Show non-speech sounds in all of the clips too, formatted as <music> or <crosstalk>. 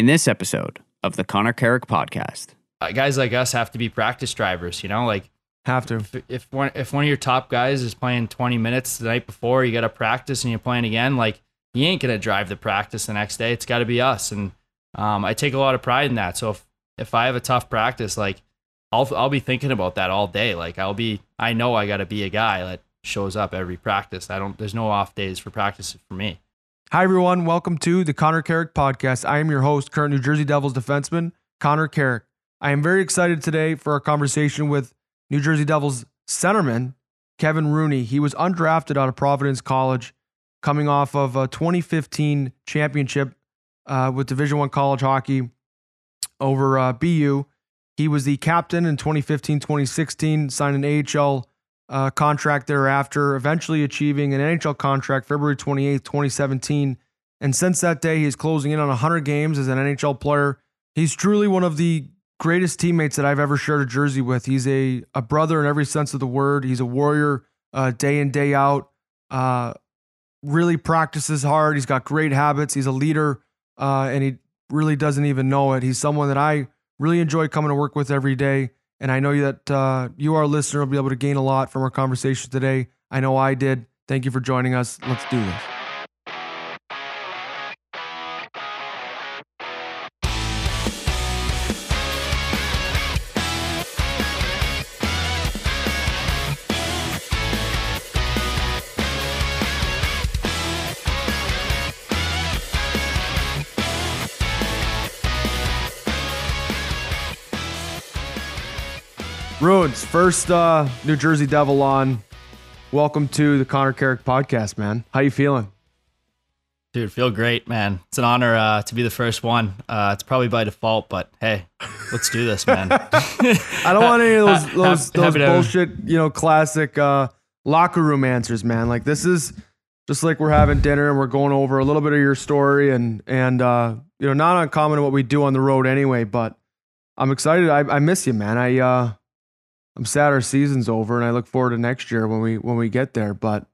in this episode of the Connor Carrick podcast. Uh, guys like us have to be practice drivers, you know, like Have to. if, if one if one of your top guys is playing 20 minutes the night before, you got to practice and you're playing again, like you ain't gonna drive the practice the next day. It's got to be us, and um, I take a lot of pride in that. So if if I have a tough practice, like I'll I'll be thinking about that all day. Like I'll be I know I got to be a guy that shows up every practice. I don't. There's no off days for practice for me. Hi, everyone. Welcome to the Connor Carrick podcast. I am your host, current New Jersey Devils defenseman, Connor Carrick. I am very excited today for our conversation with New Jersey Devils centerman, Kevin Rooney. He was undrafted out of Providence College, coming off of a 2015 championship uh, with Division One college hockey over uh, BU. He was the captain in 2015 2016, signed an AHL uh, contract thereafter, eventually achieving an NHL contract February 28th, 2017. And since that day, he's closing in on 100 games as an NHL player. He's truly one of the greatest teammates that I've ever shared a jersey with. He's a, a brother in every sense of the word. He's a warrior uh, day in, day out. Uh, really practices hard. He's got great habits. He's a leader, uh, and he really doesn't even know it. He's someone that I really enjoy coming to work with every day. And I know that uh, you, our listener, will be able to gain a lot from our conversation today. I know I did. Thank you for joining us. Let's do this. First uh, New Jersey Devil on. Welcome to the Connor Carrick podcast, man. How you feeling? Dude, feel great, man. It's an honor uh, to be the first one. Uh, it's probably by default, but hey, let's do this, man. <laughs> I don't want any of those <laughs> those, those bullshit, you know, classic uh, locker room answers, man. Like this is just like we're having dinner and we're going over a little bit of your story and and uh, you know, not uncommon what we do on the road anyway. But I'm excited. I, I miss you, man. I uh, I'm sad our season's over, and I look forward to next year when we when we get there. But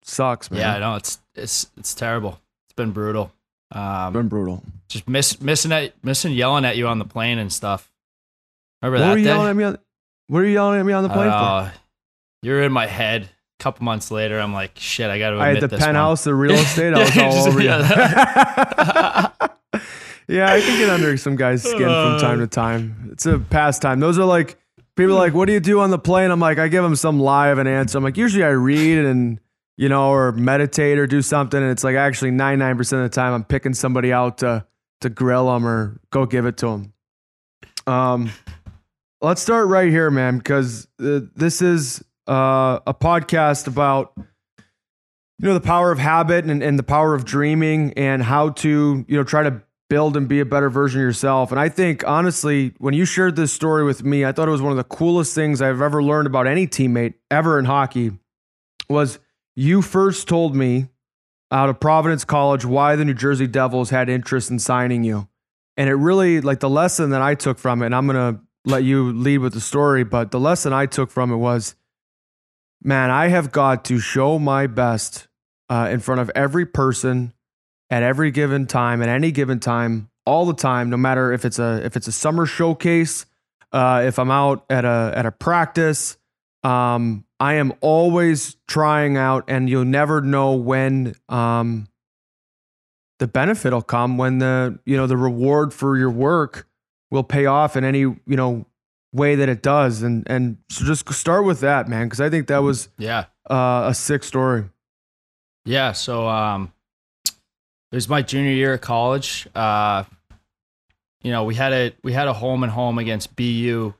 sucks, man. yeah, I know it's it's it's terrible. It's been brutal. Um, been brutal. just miss missing at missing yelling at you on the plane and stuff. Remember What that were you day? yelling at me on? What are you yelling at me on the plane for? Uh, you're in my head. A couple months later, I'm like, shit, I got to I had the penthouse, the real estate. <laughs> I was all just- over you. <laughs> yeah, I can get under some guy's skin from time to time. It's a pastime. Those are like people are like, "What do you do on the plane?" I'm like, I give them some lie of an answer. I'm like, usually I read and you know, or meditate or do something, and it's like actually 99 percent of the time I'm picking somebody out to to grill them or go give it to them. Um, let's start right here, man, because uh, this is uh, a podcast about you know the power of habit and, and the power of dreaming and how to you know try to build and be a better version of yourself. And i think honestly when you shared this story with me i thought it was one of the coolest things i've ever learned about any teammate ever in hockey was you first told me out of providence college why the new jersey devils had interest in signing you. And it really like the lesson that i took from it and i'm going to let you lead with the story but the lesson i took from it was man i have got to show my best uh, in front of every person at every given time, at any given time, all the time, no matter if it's a if it's a summer showcase, uh, if I'm out at a at a practice, um, I am always trying out, and you'll never know when um, the benefit will come when the you know the reward for your work will pay off in any you know way that it does, and and so just start with that, man, because I think that was yeah. uh, a sick story. Yeah, so um it was my junior year of college. Uh you know, we had a we had a home and home against BU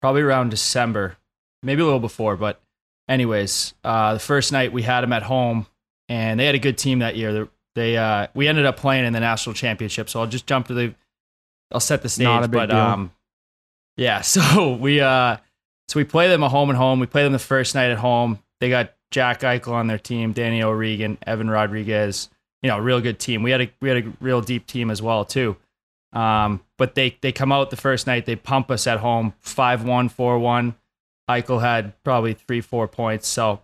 probably around December, maybe a little before, but anyways, uh the first night we had them at home and they had a good team that year. They, they uh we ended up playing in the national championship. So I'll just jump to the I'll set the stage, Not a big but deal. um yeah, <laughs> so we uh so we play them a home and home. We play them the first night at home. They got Jack Eichel on their team, Danny O'Regan, Evan Rodriguez. You know, a real good team. We had a we had a real deep team as well too. Um, but they they come out the first night, they pump us at home 5-1, 4-1. Eichel had probably three, four points. So,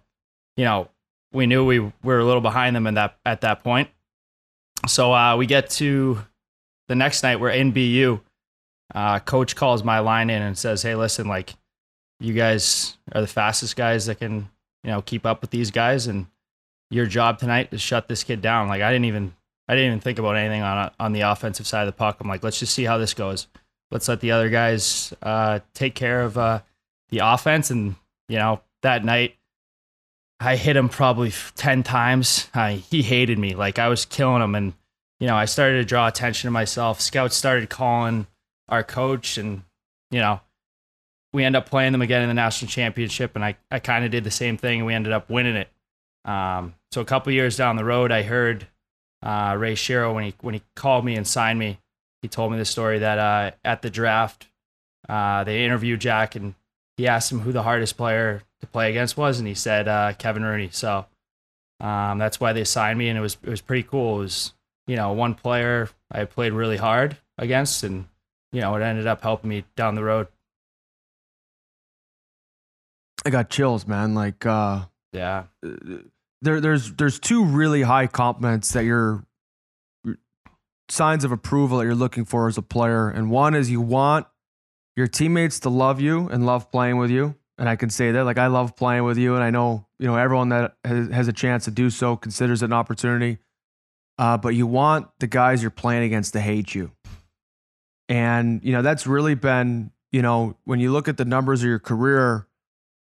you know, we knew we were a little behind them in that at that point. So uh, we get to the next night we're in BU. Uh, coach calls my line in and says, "Hey, listen, like you guys are the fastest guys that can, you know, keep up with these guys, and your job tonight is shut this kid down." Like I didn't even I didn't even think about anything on on the offensive side of the puck. I'm like, let's just see how this goes. Let's let the other guys uh, take care of uh, the offense. And you know, that night, I hit him probably ten times. I, he hated me. Like I was killing him, and you know, I started to draw attention to myself. Scouts started calling our coach, and you know, we end up playing them again in the national championship. And I I kind of did the same thing, and we ended up winning it. Um, so a couple years down the road, I heard uh, Ray Shero when he when he called me and signed me. He told me the story that uh, at the draft, uh, they interviewed Jack and he asked him who the hardest player to play against was, and he said uh, Kevin Rooney. So um, that's why they signed me, and it was it was pretty cool. It was you know one player I played really hard against, and you know it ended up helping me down the road. I got chills, man. Like, uh, yeah, there, there's there's two really high compliments that you're signs of approval that you're looking for as a player, and one is you want your teammates to love you and love playing with you. And I can say that, like, I love playing with you, and I know you know everyone that has, has a chance to do so considers it an opportunity. Uh, but you want the guys you're playing against to hate you, and you know that's really been you know when you look at the numbers of your career.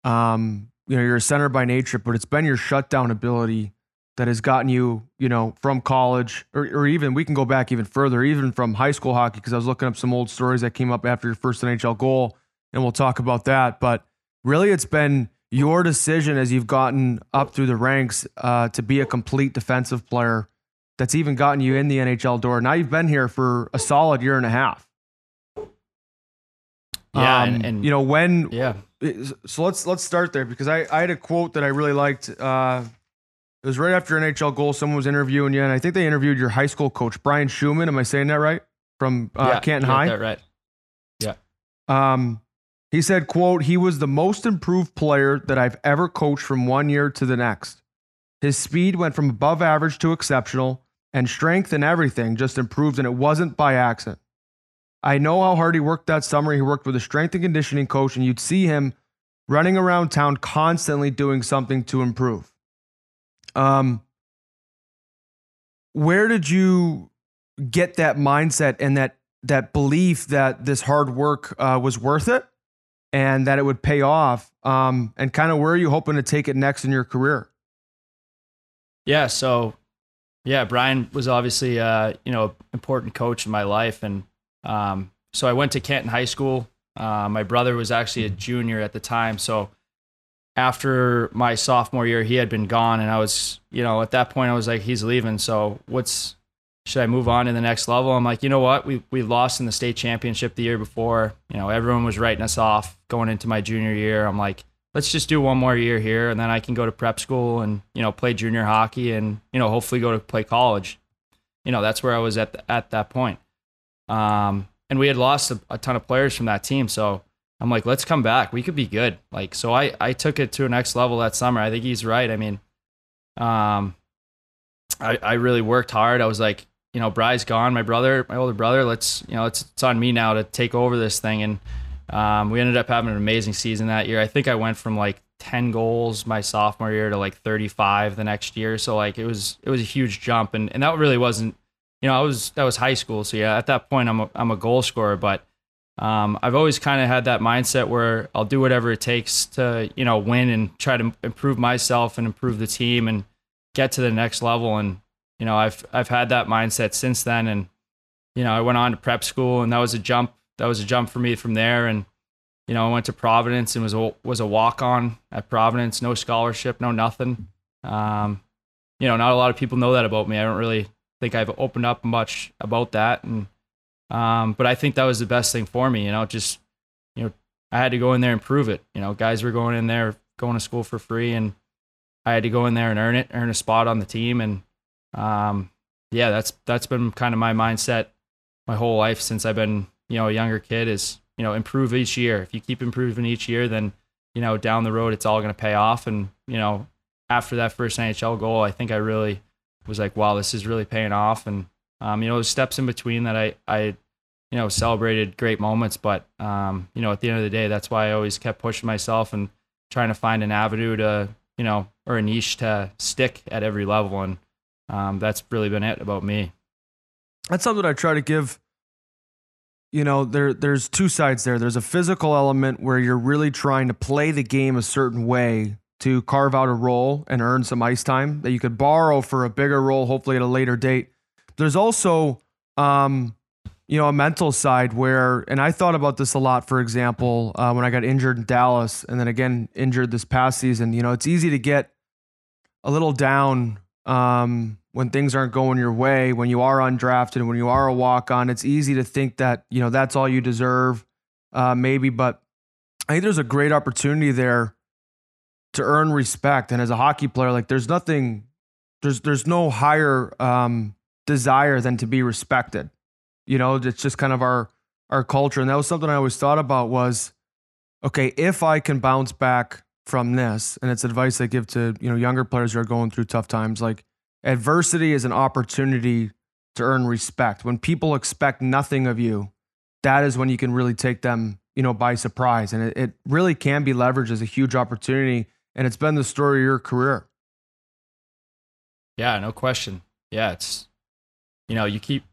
Um, you know, you're a center by nature, but it's been your shutdown ability that has gotten you, you know, from college or, or even we can go back even further, even from high school hockey, because I was looking up some old stories that came up after your first NHL goal, and we'll talk about that. But really, it's been your decision as you've gotten up through the ranks uh, to be a complete defensive player that's even gotten you in the NHL door. Now you've been here for a solid year and a half. Yeah, um, and, and you know when yeah, so let's let's start there because I, I had a quote that I really liked. Uh, it was right after NHL goal. Someone was interviewing you, and I think they interviewed your high school coach, Brian Schumann. Am I saying that right? From uh, yeah, Canton High. that right. Yeah. Um, he said, "quote He was the most improved player that I've ever coached from one year to the next. His speed went from above average to exceptional, and strength and everything just improved, and it wasn't by accident. I know how hard he worked that summer. He worked with a strength and conditioning coach, and you'd see him running around town constantly doing something to improve. Um, where did you get that mindset and that that belief that this hard work uh, was worth it and that it would pay off? Um, and kind of where are you hoping to take it next in your career? Yeah, so yeah, Brian was obviously uh, you know important coach in my life, and um, so I went to Canton High School. Uh, my brother was actually a junior at the time, so after my sophomore year, he had been gone, and I was, you know, at that point, I was like, he's leaving. So what's should I move on to the next level? I'm like, you know what? We we lost in the state championship the year before. You know, everyone was writing us off going into my junior year. I'm like, let's just do one more year here, and then I can go to prep school and you know play junior hockey, and you know hopefully go to play college. You know, that's where I was at the, at that point. Um, and we had lost a, a ton of players from that team, so I'm like, let's come back. We could be good. Like, so I, I took it to a next level that summer. I think he's right. I mean, um, I, I really worked hard. I was like, you know, Bry's gone, my brother, my older brother, let's, you know, it's, it's on me now to take over this thing. And, um, we ended up having an amazing season that year. I think I went from like 10 goals my sophomore year to like 35 the next year. So like, it was, it was a huge jump. And, and that really wasn't, you know, I was, that was high school. So yeah, at that point I'm a, I'm a goal scorer, but, um, I've always kind of had that mindset where I'll do whatever it takes to, you know, win and try to improve myself and improve the team and get to the next level. And, you know, I've, I've had that mindset since then. And, you know, I went on to prep school and that was a jump. That was a jump for me from there. And, you know, I went to Providence and was a, was a walk on at Providence, no scholarship, no nothing. Um, you know, not a lot of people know that about me. I don't really think I've opened up much about that. And, um, but I think that was the best thing for me, you know, just, you know, I had to go in there and prove it. You know, guys were going in there, going to school for free and I had to go in there and earn it, earn a spot on the team. And, um, yeah, that's, that's been kind of my mindset my whole life since I've been, you know, a younger kid is, you know, improve each year. If you keep improving each year, then, you know, down the road, it's all going to pay off. And, you know, after that first NHL goal, I think I really was like, wow, this is really paying off. And, Um, you know, there's steps in between that I, I, you know, celebrated great moments, but um, you know, at the end of the day, that's why I always kept pushing myself and trying to find an avenue to, you know, or a niche to stick at every level, and um, that's really been it about me. That's something I try to give. You know, there there's two sides there. There's a physical element where you're really trying to play the game a certain way to carve out a role and earn some ice time that you could borrow for a bigger role, hopefully at a later date. There's also, um, you know, a mental side where, and I thought about this a lot. For example, uh, when I got injured in Dallas, and then again injured this past season. You know, it's easy to get a little down um, when things aren't going your way, when you are undrafted, when you are a walk on. It's easy to think that you know that's all you deserve, uh, maybe. But I think there's a great opportunity there to earn respect. And as a hockey player, like there's nothing, there's there's no higher um, desire than to be respected. You know, it's just kind of our our culture. And that was something I always thought about was, okay, if I can bounce back from this, and it's advice I give to you know younger players who are going through tough times, like adversity is an opportunity to earn respect. When people expect nothing of you, that is when you can really take them, you know, by surprise. And it, it really can be leveraged as a huge opportunity and it's been the story of your career. Yeah, no question. Yeah, it's you know, you keep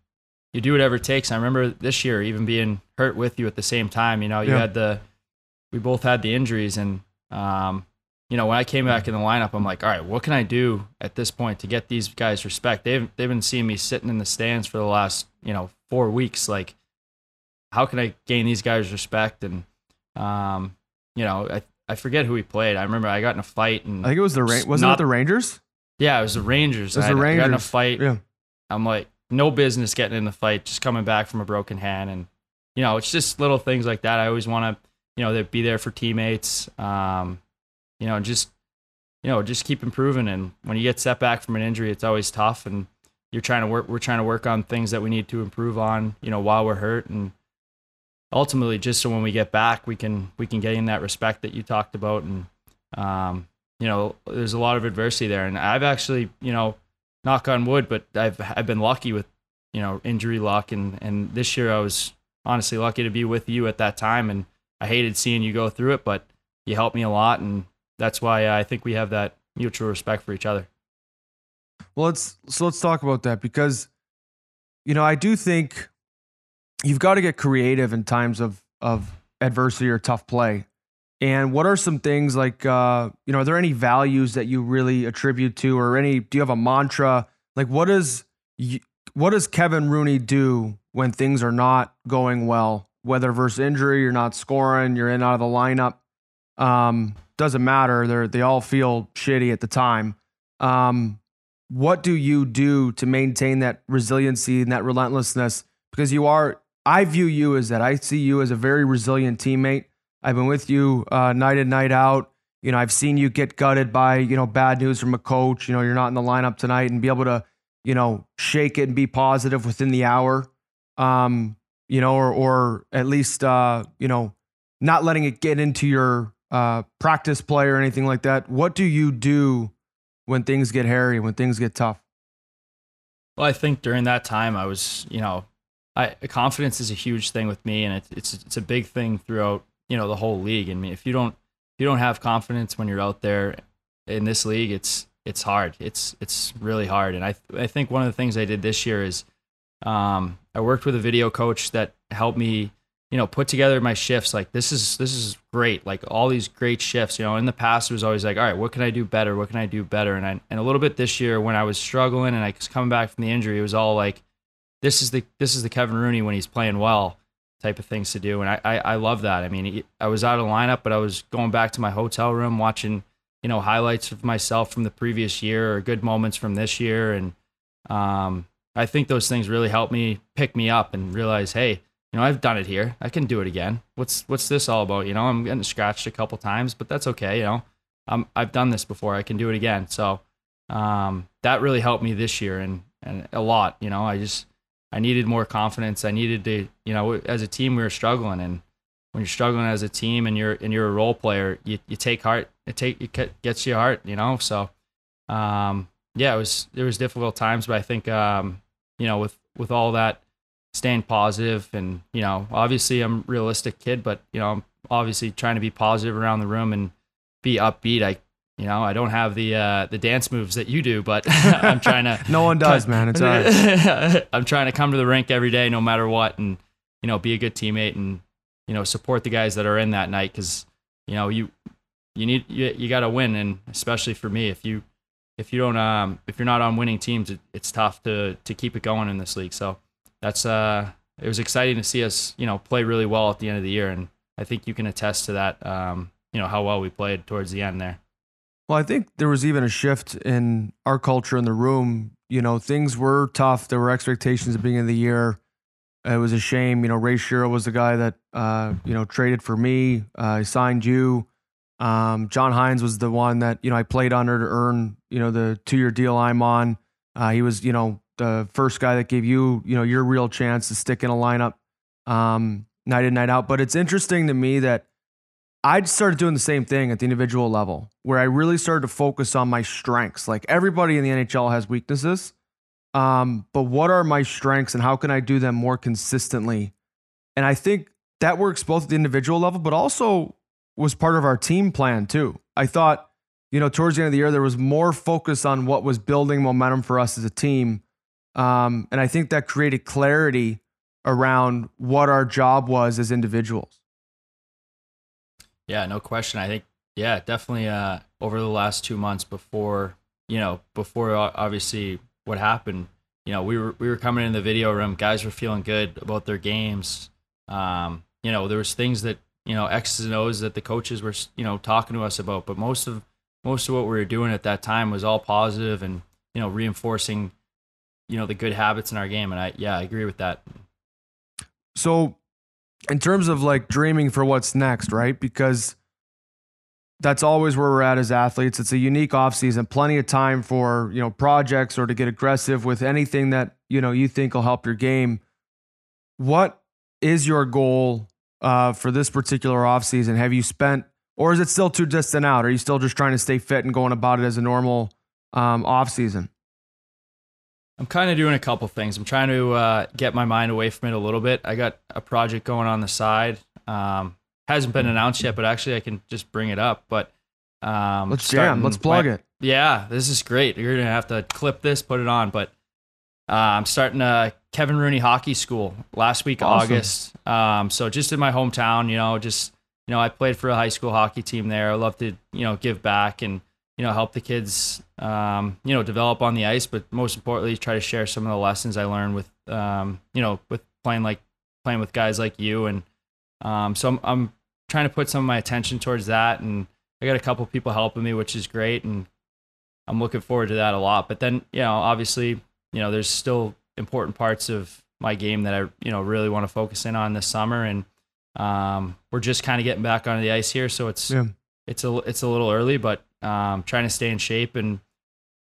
you do whatever it takes. I remember this year even being hurt with you at the same time. You know, you yeah. had the we both had the injuries and um, you know, when I came back in the lineup, I'm like, all right, what can I do at this point to get these guys respect? They've they've been seeing me sitting in the stands for the last, you know, four weeks. Like, how can I gain these guys respect? And um, you know, I I forget who he played. I remember I got in a fight and I think it was the Ra- wasn't not, it the Rangers? Yeah, it was the Rangers. It was the Rangers. I got in a fight. Yeah. I'm like, no business getting in the fight, just coming back from a broken hand. And, you know, it's just little things like that. I always want to, you know, be there for teammates. Um, you know, just, you know, just keep improving. And when you get set back from an injury, it's always tough. And you're trying to work, we're trying to work on things that we need to improve on, you know, while we're hurt. And, ultimately just so when we get back we can we can gain that respect that you talked about and um, you know there's a lot of adversity there. And I've actually you know knock on wood but I've I've been lucky with you know injury luck. And and this year I was honestly lucky to be with you at that time. And I hated seeing you go through it but you helped me a lot. And that's why I think we have that mutual respect for each other. Well, let's so let's talk about that because you know I do think you've got to get creative in times of of adversity or tough play. And what are some things like uh, you know, are there any values that you really attribute to or any do you have a mantra? Like what does what does Kevin Rooney do when things are not going well? Whether versus injury, you're not scoring, you're in out of the lineup. Um, doesn't matter. They they all feel shitty at the time. Um, what do you do to maintain that resiliency and that relentlessness? Because you are I view you as that. I see you as a very resilient teammate. I've been with you uh, night in, night out. You know, I've seen you get gutted by, you know, bad news from a coach. You know, you're not in the lineup tonight and be able to, you know, shake it and be positive within the hour. Um, you know, or or at least uh, you know, not letting it get into your uh practice play or anything like that. What do you do when things get hairy, when things get tough? Well, I think during that time I was, you know, I, confidence is a huge thing with me, and it, it's it's a big thing throughout you know the whole league. I mean, if you don't if you don't have confidence when you're out there in this league, it's it's hard. It's it's really hard. And I I think one of the things I did this year is um, I worked with a video coach that helped me you know put together my shifts like this is this is great like all these great shifts you know in the past it was always like all right what can i do better what can i do better and I, and a little bit this year when i was struggling and i was coming back from the injury it was all like this is the this is the Kevin Rooney when he's playing well type of things to do, and I I, I love that. I mean, I was out of lineup, but I was going back to my hotel room watching you know highlights of myself from the previous year or good moments from this year, and um, I think those things really helped me pick me up and realize, hey, you know, I've done it here. I can do it again. What's what's this all about? You know, I'm getting scratched a couple times, but that's okay. You know, I'm I've done this before. I can do it again. So um, that really helped me this year and and a lot. You know, I just I needed more confidence. I needed to, you know, as a team we were struggling, and when you're struggling as a team and you're and you're a role player, you, you take heart. It take it gets you heart, you know. So, um, yeah, it was there was difficult times, but I think, um, you know, with with all that, staying positive and you know, obviously I'm realistic kid, but you know, I'm obviously trying to be positive around the room and be upbeat. I you know, I don't have the uh, the dance moves that you do, but <laughs> I'm trying to. no one does, man. It's all right. <laughs> I'm trying to come to the rink every day, no matter what, and you know, be a good teammate and you know, support the guys that are in that night because you know you you need you, you got to win, and especially for me, if you if you don't um if you're not on winning teams, it, it's tough to to keep it going in this league. So that's uh it was exciting to see us you know play really well at the end of the year, and I think you can attest to that. Um, you know how well we played towards the end there. Well, I think there was even a shift in our culture in the room. You know, things were tough. There were expectations at the beginning of the year. It was a shame. You know, Ray Shero was the guy that uh, you know traded for me. Uh, signed you. Um, John Hynes was the one that you know I played under to earn you know the two year deal I'm on. Uh, he was you know the first guy that gave you you know your real chance to stick in a lineup um, night in night out. But it's interesting to me that I started doing the same thing at the individual level, where I really started to focus on my strengths. Like everybody in the NHL has weaknesses, um, but what are my strengths and how can I do them more consistently? And I think that works both at the individual level, but also was part of our team plan too. I thought, you know, towards the end of the year, there was more focus on what was building momentum for us as a team. Um, and I think that created clarity around what our job was as individuals. Yeah, no question. I think yeah, definitely uh over the last 2 months before, you know, before obviously what happened, you know, we were we were coming in the video room, guys were feeling good about their games. Um, you know, there was things that, you know, X's and O's that the coaches were, you know, talking to us about, but most of most of what we were doing at that time was all positive and, you know, reinforcing you know the good habits in our game and I yeah, I agree with that. So in terms of like dreaming for what's next, right? Because that's always where we're at as athletes. It's a unique offseason, plenty of time for, you know, projects or to get aggressive with anything that, you know, you think will help your game. What is your goal uh, for this particular offseason? Have you spent, or is it still too distant out? Are you still just trying to stay fit and going about it as a normal um, offseason? I'm kind of doing a couple things. I'm trying to uh, get my mind away from it a little bit. I got a project going on the side. Um, hasn't been announced yet, but actually I can just bring it up. But um, let's jam. Let's plug my, it. Yeah, this is great. You're gonna have to clip this, put it on. But uh, I'm starting a Kevin Rooney Hockey School last week, awesome. August. Um, so just in my hometown, you know, just you know, I played for a high school hockey team there. I love to you know give back and you know help the kids um, you know develop on the ice, but most importantly, try to share some of the lessons I learned with um, you know with playing like playing with guys like you. And um, so I'm, I'm trying to put some of my attention towards that, and I got a couple people helping me, which is great, and I'm looking forward to that a lot. But then you know, obviously, you know, there's still important parts of my game that I you know really want to focus in on this summer, and um, we're just kind of getting back onto the ice here, so it's yeah. it's a it's a little early, but um, trying to stay in shape and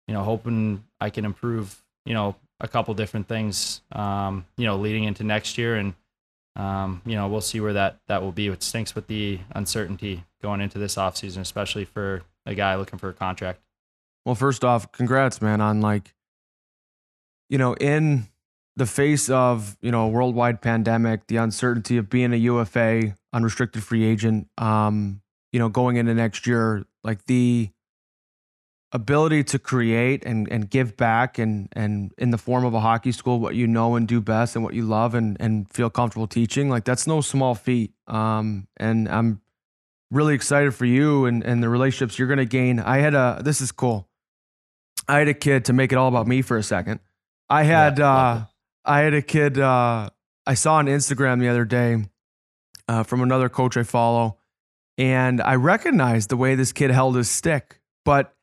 you know hoping I can improve you know a couple different things um, you know leading into next year and um, you know we'll see where that that will be. It stinks with the uncertainty going into this offseason, especially for a guy looking for a contract. Well, first off, congrats, man, on like you know in the face of you know a worldwide pandemic, the uncertainty of being a UFA, unrestricted free agent, um, you know, going into next year, like the ability to create and, and give back and and in the form of a hockey school what you know and do best and what you love and and feel comfortable teaching like that's no small feat. Um and i'm really excited for you and and the relationships you're going to gain. I had a this is cool. I had a kid to make it all about me for a second. I had yeah, uh i had a kid uh i saw on instagram the other day uh, from another coach i follow and I recognized the way this kid held his stick, but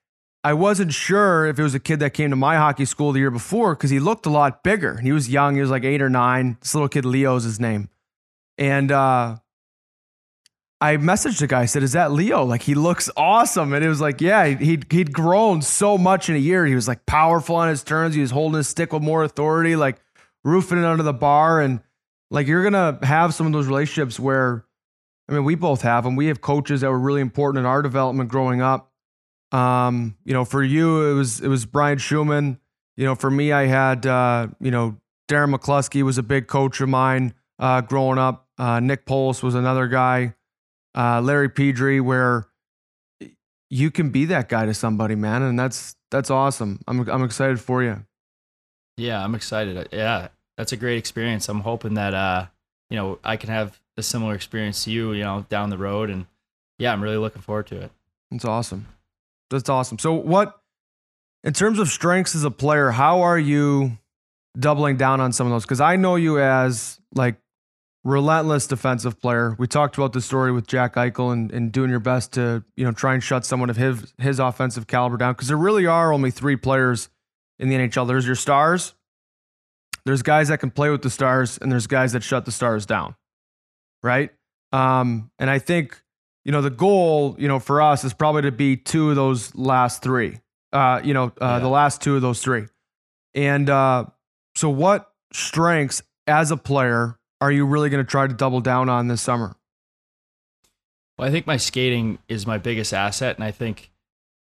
I wasn't sure if it was a kid that came to my hockey school the year before because he looked a lot bigger. He was young, he was like eight or nine. This little kid, Leo's his name. And uh, I messaged the guy, I said, Is that Leo? Like, he looks awesome. And it was like, Yeah, he'd, he'd grown so much in a year. He was like powerful on his turns. He was holding his stick with more authority, like roofing it under the bar. And like, you're going to have some of those relationships where I mean, we both have them. We have coaches that were really important in our development growing up. Um, you know, for you, it was it was Brian Schumann. You know, for me, I had uh, you know Darren McCluskey was a big coach of mine uh, growing up. Uh, Nick Polis was another guy. Uh, Larry Pedri, where you can be that guy to somebody, man, and that's that's awesome. I'm I'm excited for you. Yeah, I'm excited. Yeah, that's a great experience. I'm hoping that uh, you know, I can have a similar experience to you, you know, down the road and yeah, I'm really looking forward to it. That's awesome. That's awesome. So what in terms of strengths as a player, how are you doubling down on some of those? Because I know you as like relentless defensive player. We talked about the story with Jack Eichel and, and doing your best to, you know, try and shut someone of his his offensive caliber down. Because there really are only three players in the NHL. There's your stars, there's guys that can play with the stars, and there's guys that shut the stars down. Right. Um, and I think, you know, the goal, you know, for us is probably to be two of those last three. Uh, you know, uh, yeah. the last two of those three. And uh, so what strengths as a player are you really going to try to double down on this summer? Well, I think my skating is my biggest asset, and I think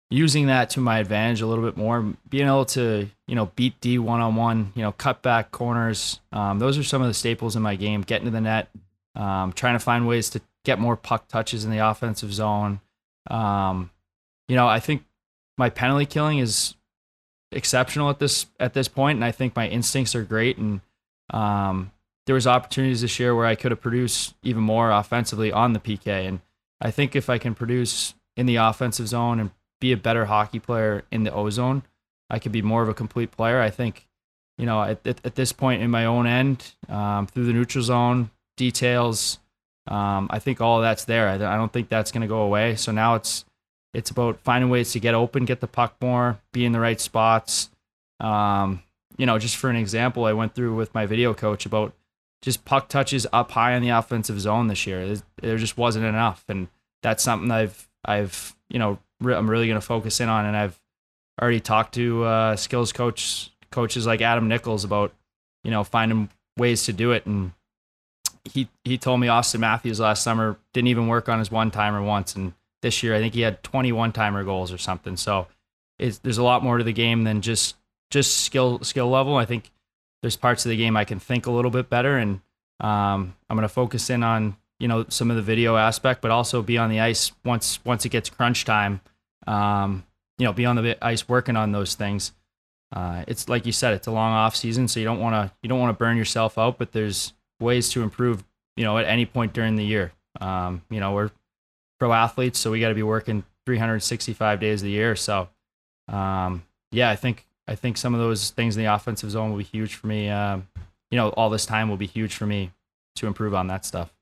using that to my advantage a little bit more, being able to you know beat D one on one, you know, cut back corners. Um, those are some of the staples in my game. Getting to the net, um, trying to find ways to get more puck touches in the offensive zone. Um, you know, I think my penalty killing is exceptional at this at this point, and I think my instincts are great. And um, there was opportunities this year where I could have produced even more offensively on the PK. And I think if I can produce in the offensive zone and be a better hockey player in the O zone, I could be more of a complete player. I think, you know, at, at, at this point in my own end, um, through the neutral zone, details, um, I think all that's there. I, I don't think that's going to go away. So now it's it's about finding ways to get open, get the puck more, be in the right spots. Um, you know, just for an example, I went through with my video coach about just puck touches up high in the offensive zone this year. There just wasn't enough, and that's something I've I've you know I'm really going to focus in on, and I've already talked to uh, skills coach coaches like Adam Nichols about you know finding ways to do it, and he he told me Auston Matthews last summer didn't even work on his one timer once, and this year I think he had 21 timer goals or something. So there's a lot more to the game than just just skill skill level. I think there's parts of the game I can think a little bit better, and um, I'm going to focus in on you know some of the video aspect, but also be on the ice once once it gets crunch time. Um, you know, be on the ice working on those things. Uh, it's like you said, it's a long off season, so you don't want to you don't want to burn yourself out. But there's ways to improve. You know, at any point during the year. Um, you know, we're pro athletes, so we got to be working 365 days of the year. So, um, yeah, I think I think some of those things in the offensive zone will be huge for me. Um, you know, all this time will be huge for me to improve on that stuff.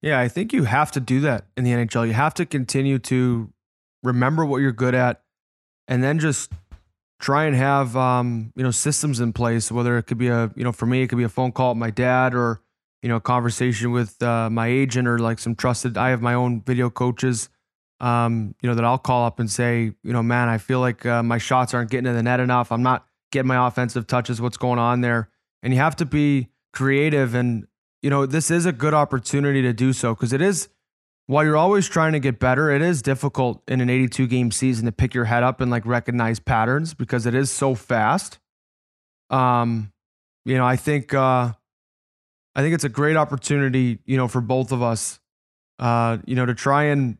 Yeah, I think you have to do that in the NHL. You have to continue to remember what you're good at, and then just try and have um, you know systems in place. Whether it could be a you know for me, it could be a phone call with my dad, or you know a conversation with uh, my agent, or like some trusted. I have my own video coaches um, you know, that I'll call up and say, you know, man, I feel like uh, my shots aren't getting to the net enough. I'm not getting my offensive touches. What's going on there? And you have to be creative. And, you know, this is a good opportunity to do so because it is, while you're always trying to get better, it is difficult in an 82 game season to pick your head up and like recognize patterns because it is so fast. Um, you know, I think, uh, I think it's a great opportunity, you know, for both of us, uh, you know, to try and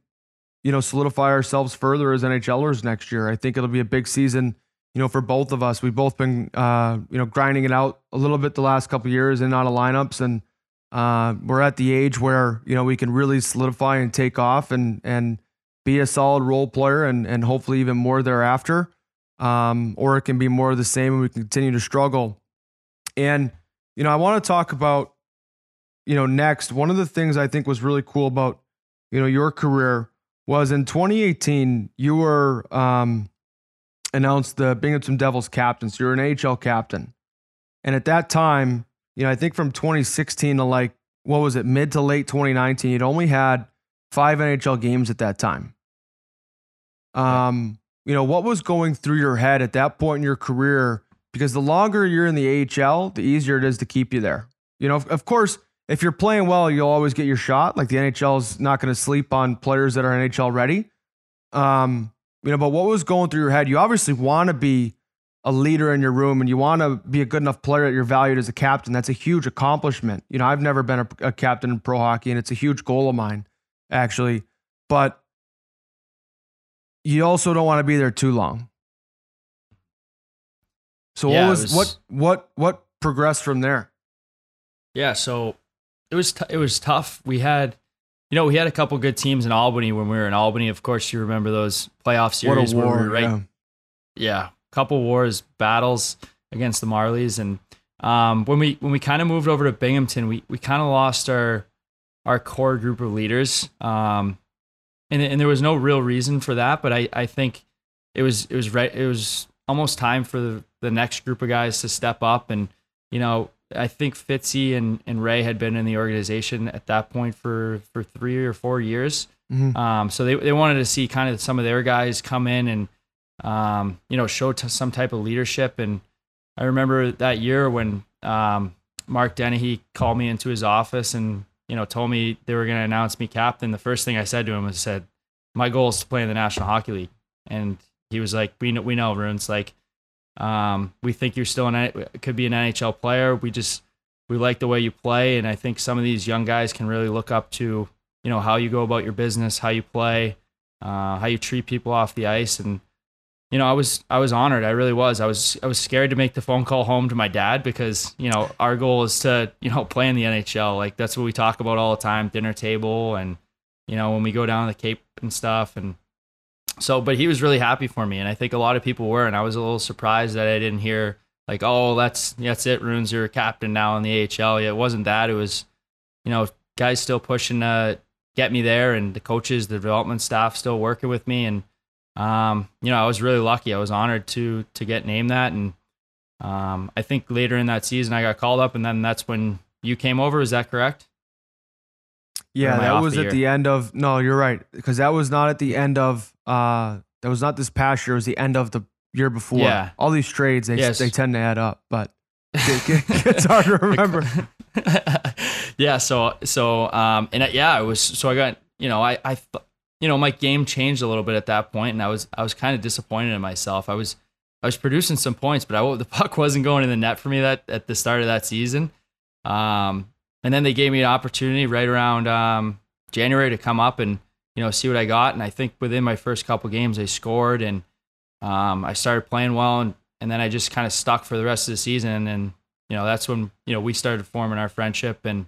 you know, solidify ourselves further as NHLers next year. I think it'll be a big season, you know, for both of us. We've both been, uh, you know, grinding it out a little bit the last couple years in out of lineups, and uh, we're at the age where you know we can really solidify and take off and and be a solid role player, and and hopefully even more thereafter. Um, or it can be more of the same, and we continue to struggle. And you know, I want to talk about, you know, next one of the things I think was really cool about, you know, your career was in 2018, you were um, announced the Binghamton Devils captain. So you're an AHL captain. And at that time, you know, I think from 2016 to like, what was it, mid to late 2019, you'd only had five NHL games at that time. Um, you know, what was going through your head at that point in your career? Because the longer you're in the AHL, the easier it is to keep you there. You know, of course, if you're playing well, you'll always get your shot. Like the NHL is not going to sleep on players that are NHL ready. Um, you know, but what was going through your head? You obviously want to be a leader in your room and you want to be a good enough player that you're valued as a captain, that's a huge accomplishment. You know, I've never been a, a captain in pro hockey, and it's a huge goal of mine, actually. But you also don't want to be there too long. So Yeah, what was, was- what what what progressed from there? Yeah, so it was t- it was tough. We had, you know, we had a couple good teams in Albany when we were in Albany. Of course, you remember those playoff series what a where war! we right yeah. yeah, couple wars, battles against the Marlies, and um, when we when we kind of moved over to Binghamton, we we kind of lost our our core group of leaders, um, and and there was no real reason for that, but I I think it was it was right it was almost time for the, the next group of guys to step up, and you know I think Fitzy and and Ray had been in the organization at that point for for three or four years. Mhm. Um, so they, they wanted to see kind of some of their guys come in and, um, you know, show t- some type of leadership. And I remember that year when um, Mark Dennehy called me into his office and, you know, told me they were going to announce me captain. The first thing I said to him was said, my goal is to play in the National Hockey League. And he was like, we know, we know, Roons, like, um, we think you're still an, could be an NHL player. We just, we like the way you play. And I think some of these young guys can really look up to, you know how you go about your business, how you play, uh, how you treat people off the ice, and you know I was I was honored. I really was. I was I was scared to make the phone call home to my dad because you know our goal is to you know play in the NHL. Like that's what we talk about all the time, dinner table, and you know when we go down to the Cape and stuff. And so, but he was really happy for me, and I think a lot of people were, and I was a little surprised that I didn't hear like, oh, that's that's it, Roons, you're a captain now in the AHL. Yeah, it wasn't that. It was, you know, guys still pushing to get me there and the coaches the development staff still working with me and um, you know i was really lucky i was honored to to get named that and um, i think later in that season i got called up and then that's when you came over is that correct Yeah, that was the at year? the end of no, you're right. Because that was not at the end of uh that was not this past year, it was the end of the year before. Yeah. All these trades they Yes. they tend to add up, but <laughs> it, it gets hard to remember. <laughs> yeah so so um and yeah i was so i got you know i i th- you know my game changed a little bit at that point and i was i was kind of disappointed in myself. I was i was producing some points but i the <laughs> puck wasn't going in the net for me that at the start of that season. Um and then they gave me an opportunity right around um january to come up and you know see what i got and i think within my first couple games i scored and um i started playing well and and then i just kind of stuck for the rest of the season and you know that's when you know we started forming our friendship and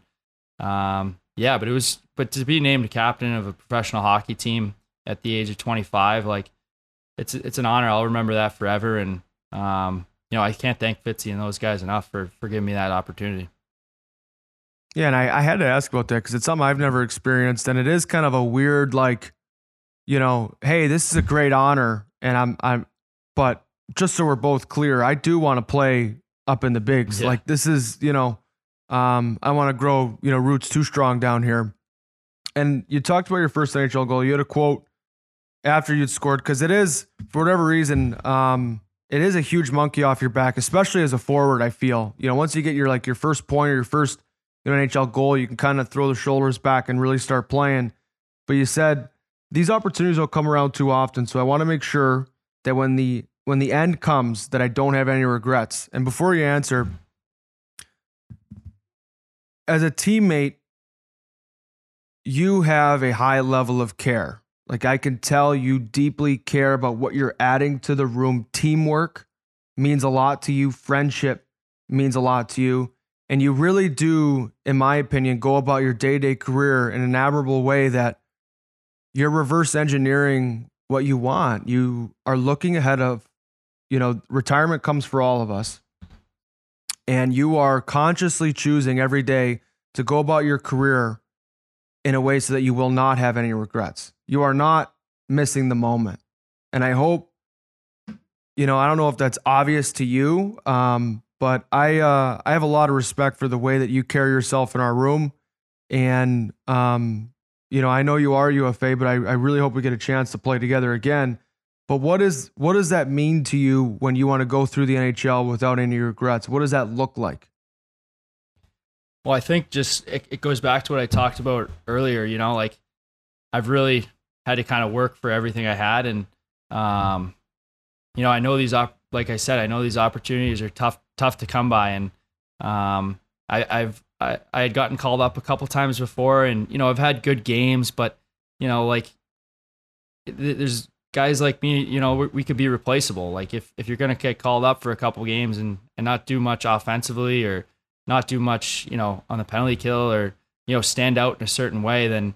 um yeah but it was but to be named captain of a professional hockey team at the age of 25 like it's it's an honor i'll remember that forever and um you know i can't thank fitzy and those guys enough for for giving me that opportunity Yeah, and I, I had to ask about that because it's something I've never experienced, and it is kind of a weird, like, you know, hey, this is a great honor, and I'm, I'm, but just so we're both clear, I do want to play up in the bigs. Yeah. Like, this is, you know, um, I want to grow, you know, roots too strong down here. And you talked about your first NHL goal. You had a quote after you'd scored because it is, for whatever reason, um, it is a huge monkey off your back, especially as a forward. I feel, you know, once you get your like your first point or your first you know, NHL goal, you can kind of throw the shoulders back and really start playing. But you said these opportunities don't come around too often, so I want to make sure that when the when the end comes, that I don't have any regrets. And before you answer, as a teammate, you have a high level of care. Like I can tell you deeply care about what you're adding to the room. Teamwork means a lot to you. Friendship means a lot to you. And you really do, in my opinion, go about your day to day career in an admirable way that you're reverse engineering what you want. You are looking ahead of, you know, retirement comes for all of us. And you are consciously choosing every day to go about your career in a way so that you will not have any regrets. You are not missing the moment. And I hope, you know, I don't know if that's obvious to you, um, but I uh, I have a lot of respect for the way that you carry yourself in our room, and um, you know I know you are UFA, but I, I really hope we get a chance to play together again. But what is what does that mean to you when you want to go through the NHL without any regrets? What does that look like? Well, I think just it, it goes back to what I talked about earlier. You know, like I've really had to kind of work for everything I had, and um, you know, I know these op- like I said, I know these opportunities are tough tough to come by, and um, I, I've I, I had gotten called up a couple times before, and you know I've had good games, but you know like there's guys like me, you know, we, we could be replaceable. Like if if you're gonna get called up for a couple games and and not do much offensively or not do much, you know, on the penalty kill or you know stand out in a certain way, then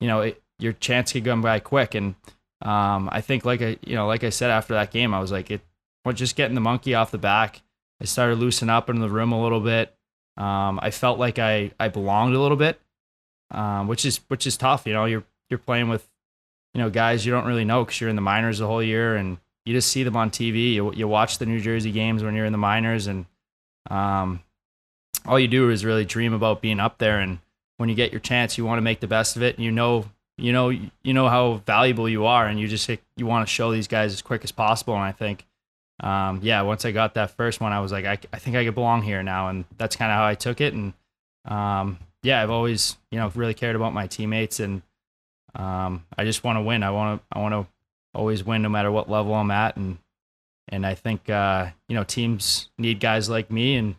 you know it, your chance could come by quick. And um, I think like I you know like I said after that game, I was like it, well, just getting the monkey off the back. I started loosening up in the room a little bit. Um, I felt like I I belonged a little bit, um, which is which is tough. You know, you're you're playing with you know guys you don't really know because you're in the minors the whole year and you just see them on TV. You you watch the New Jersey games when you're in the minors and um, all you do is really dream about being up there. And when you get your chance you want to make the best of it. And you know you know you know how valuable you are and you just you want to show these guys as quick as possible. And I think um, yeah once I got that first one I was like I, I think I could belong here now. And that's kind of how I took it. And um, yeah I've always you know really cared about my teammates and um, I just want to win. I want to I want to always win no matter what level I'm at. And and I think uh, you know teams need guys like me and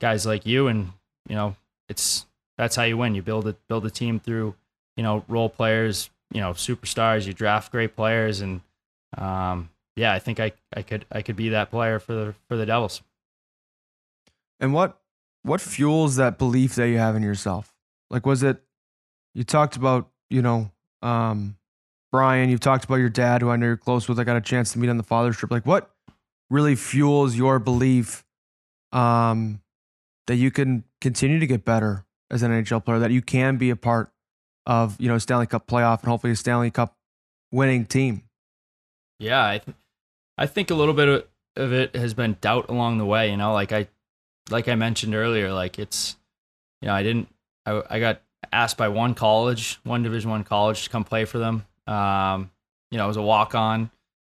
guys like you. And you know it's that's how you win. You build a build a team through you know role players you know superstars. You draft great players. And um, yeah I think I, I could I could be that player for the for the Devils. And what what fuels that belief that you have in yourself? Like was it you talked about you know um, Brian you've talked about your dad who I know you're close with I got a chance to meet on the father's trip like what really fuels your belief um, that you can continue to get better as an NHL player, that you can be a part of, you know, Stanley Cup playoff and hopefully a Stanley Cup winning team. Yeah, I, th- I think a little bit of it has been doubt along the way. You know, like I, like I mentioned earlier, like it's, you know, I didn't, I, I got asked by one college, one Division One college, to come play for them. Um, you know, I was a walk on,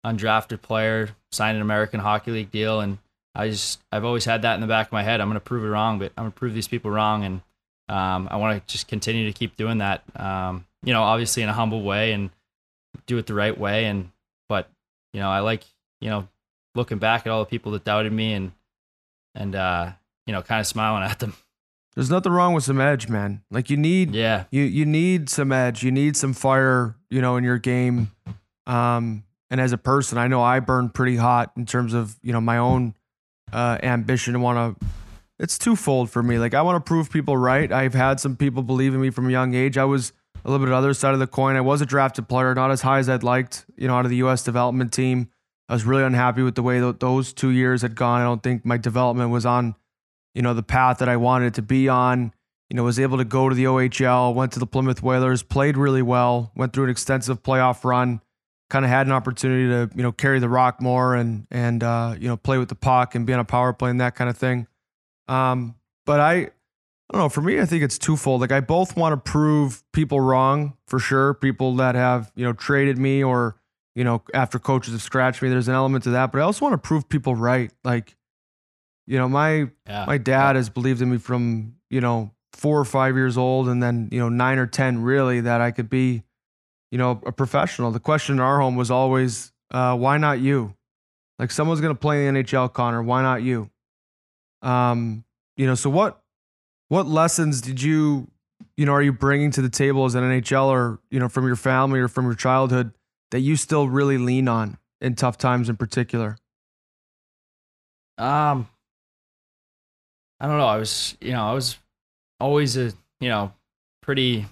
undrafted player, signed an American Hockey League deal, and I just I've always had that in the back of my head. I'm going to prove it wrong, but I'm going to prove these people wrong, and um, I want to just continue to keep doing that. Um, you know, obviously in a humble way and do it the right way. And but you know, I like you know looking back at all the people that doubted me and and uh, you know, kind of smiling at them. There's nothing wrong with some edge, man. Like you need, yeah, you you need some edge. You need some fire, you know, in your game. Um, and as a person, I know I burn pretty hot in terms of you know my own uh, ambition to want to. It's twofold for me. Like I want to prove people right. I've had some people believe in me from a young age. I was a little bit other side of the coin. I was a drafted player, not as high as I'd liked. You know, out of the U.S. development team, I was really unhappy with the way th- those two years had gone. I don't think my development was on, you know, the path that I wanted to be on. You know, was able to go to the OHL, went to the Plymouth Whalers, played really well, went through an extensive playoff run kind of had an opportunity to you know carry the rock more and and uh, you know play with the puck and be on a power play and that kind of thing. Um, but I, I don't know. For me, I think it's twofold. Like I both want to prove people wrong for sure. People that have you know traded me or you know after coaches have scratched me. There's an element to that, but I also want to prove people right. Like you know my yeah. my dad has believed in me from you know four or five years old, and then you know nine or ten really that I could be you know, a professional. The question in our home was always, uh, why not you? Like someone's going to play in the NHL, Connor. Why not you? Um, you know, so what, what lessons did you, you know, are you bringing to the table as an NHL or, you know, from your family or from your childhood that you still really lean on in tough times in particular? Um, I don't know. I was, you know, I was always a, you know, pretty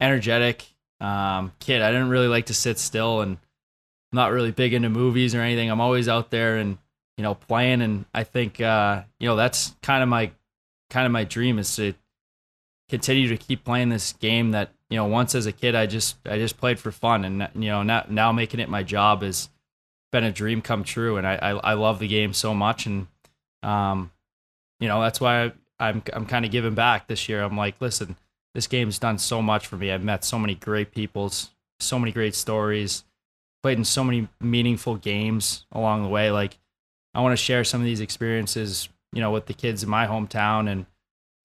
energetic, um, kid. I didn't really like to sit still and I'm not really big into movies or anything. I'm always out there and, you know, playing. And I think, uh, you know, that's kind of my, kind of my dream is to continue to keep playing this game that, you know, once as a kid, I just, I just played for fun and, you know, now, now making it my job has been a dream come true. And I, I, I love the game so much. And, um, you know, that's why I'm, I'm kind of giving back this year. I'm like, listen, this game's done so much for me. I've met so many great people, so many great stories, played in so many meaningful games along the way. Like, I want to share some of these experiences, you know, with the kids in my hometown. And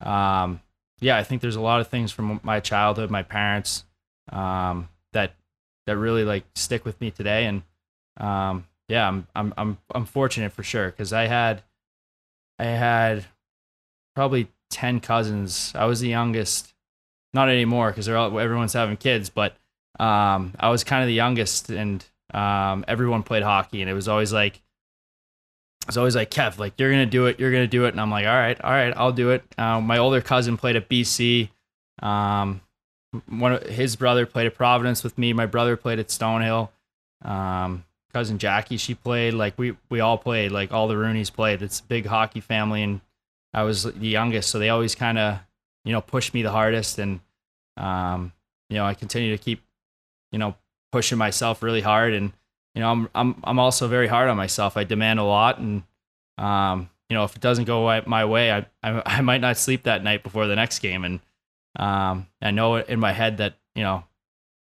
um, yeah, I think there's a lot of things from my childhood, my parents, um, that that really like stick with me today. And um, yeah, I'm I'm I'm I'm fortunate for sure because I had I had probably ten cousins. I was the youngest, not anymore because everyone's having kids, but um, I was kind of the youngest, and um, everyone played hockey, and it was always like it was always like Kev, like you're gonna do it, you're gonna do it, and I'm like, all right, all right, I'll do it. Um, my older cousin played at BC. Um, one of his brother played at Providence with me. My brother played at Stonehill. Um, cousin Jackie, she played. Like we we all played. Like all the Rooneys played. It's a big hockey family, and I was the youngest, so they always kind of you know pushed me the hardest, and um, you know I continue to keep you know pushing myself really hard, and you know I'm I'm I'm also very hard on myself. I demand a lot, and um, you know if it doesn't go my way, I, I <laughs> I might not sleep that night before the next game, and um, I know in my head that you know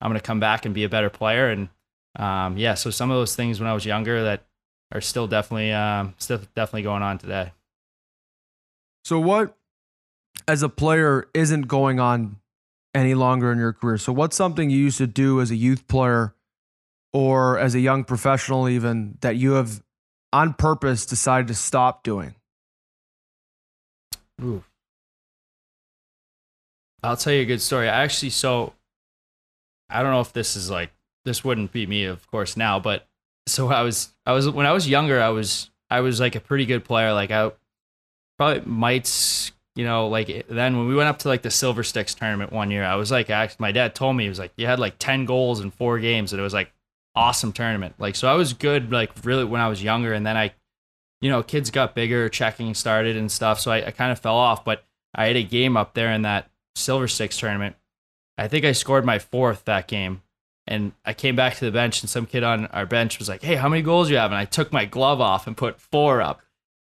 I'm going to come back and be a better player, and um, yeah, so some of those things when I was younger that are still definitely um, still definitely going on today. So what, as a player, isn't going on any longer in your career? So what's something you used to do as a youth player, or as a young professional, even that you have on purpose decided to stop doing? Ooh. I'll tell you a good story. I actually so I don't know if this is like this wouldn't be me, of course, now, but so I was I was when I was younger, I was I was like a pretty good player. Like I probably might you know, like then when we went up to like the Silver Sticks tournament one year, I was like, my dad told me he was like, you had like ten goals in four games, and it was like awesome tournament. Like so, I was good like really when I was younger, and then I, you know, kids got bigger, checking started and stuff, so I, I kind of fell off. But I had a game up there in that Silver Sticks tournament. I think I scored my fourth that game. And I came back to the bench, and some kid on our bench was like, Hey, how many goals you have? And I took my glove off and put four up.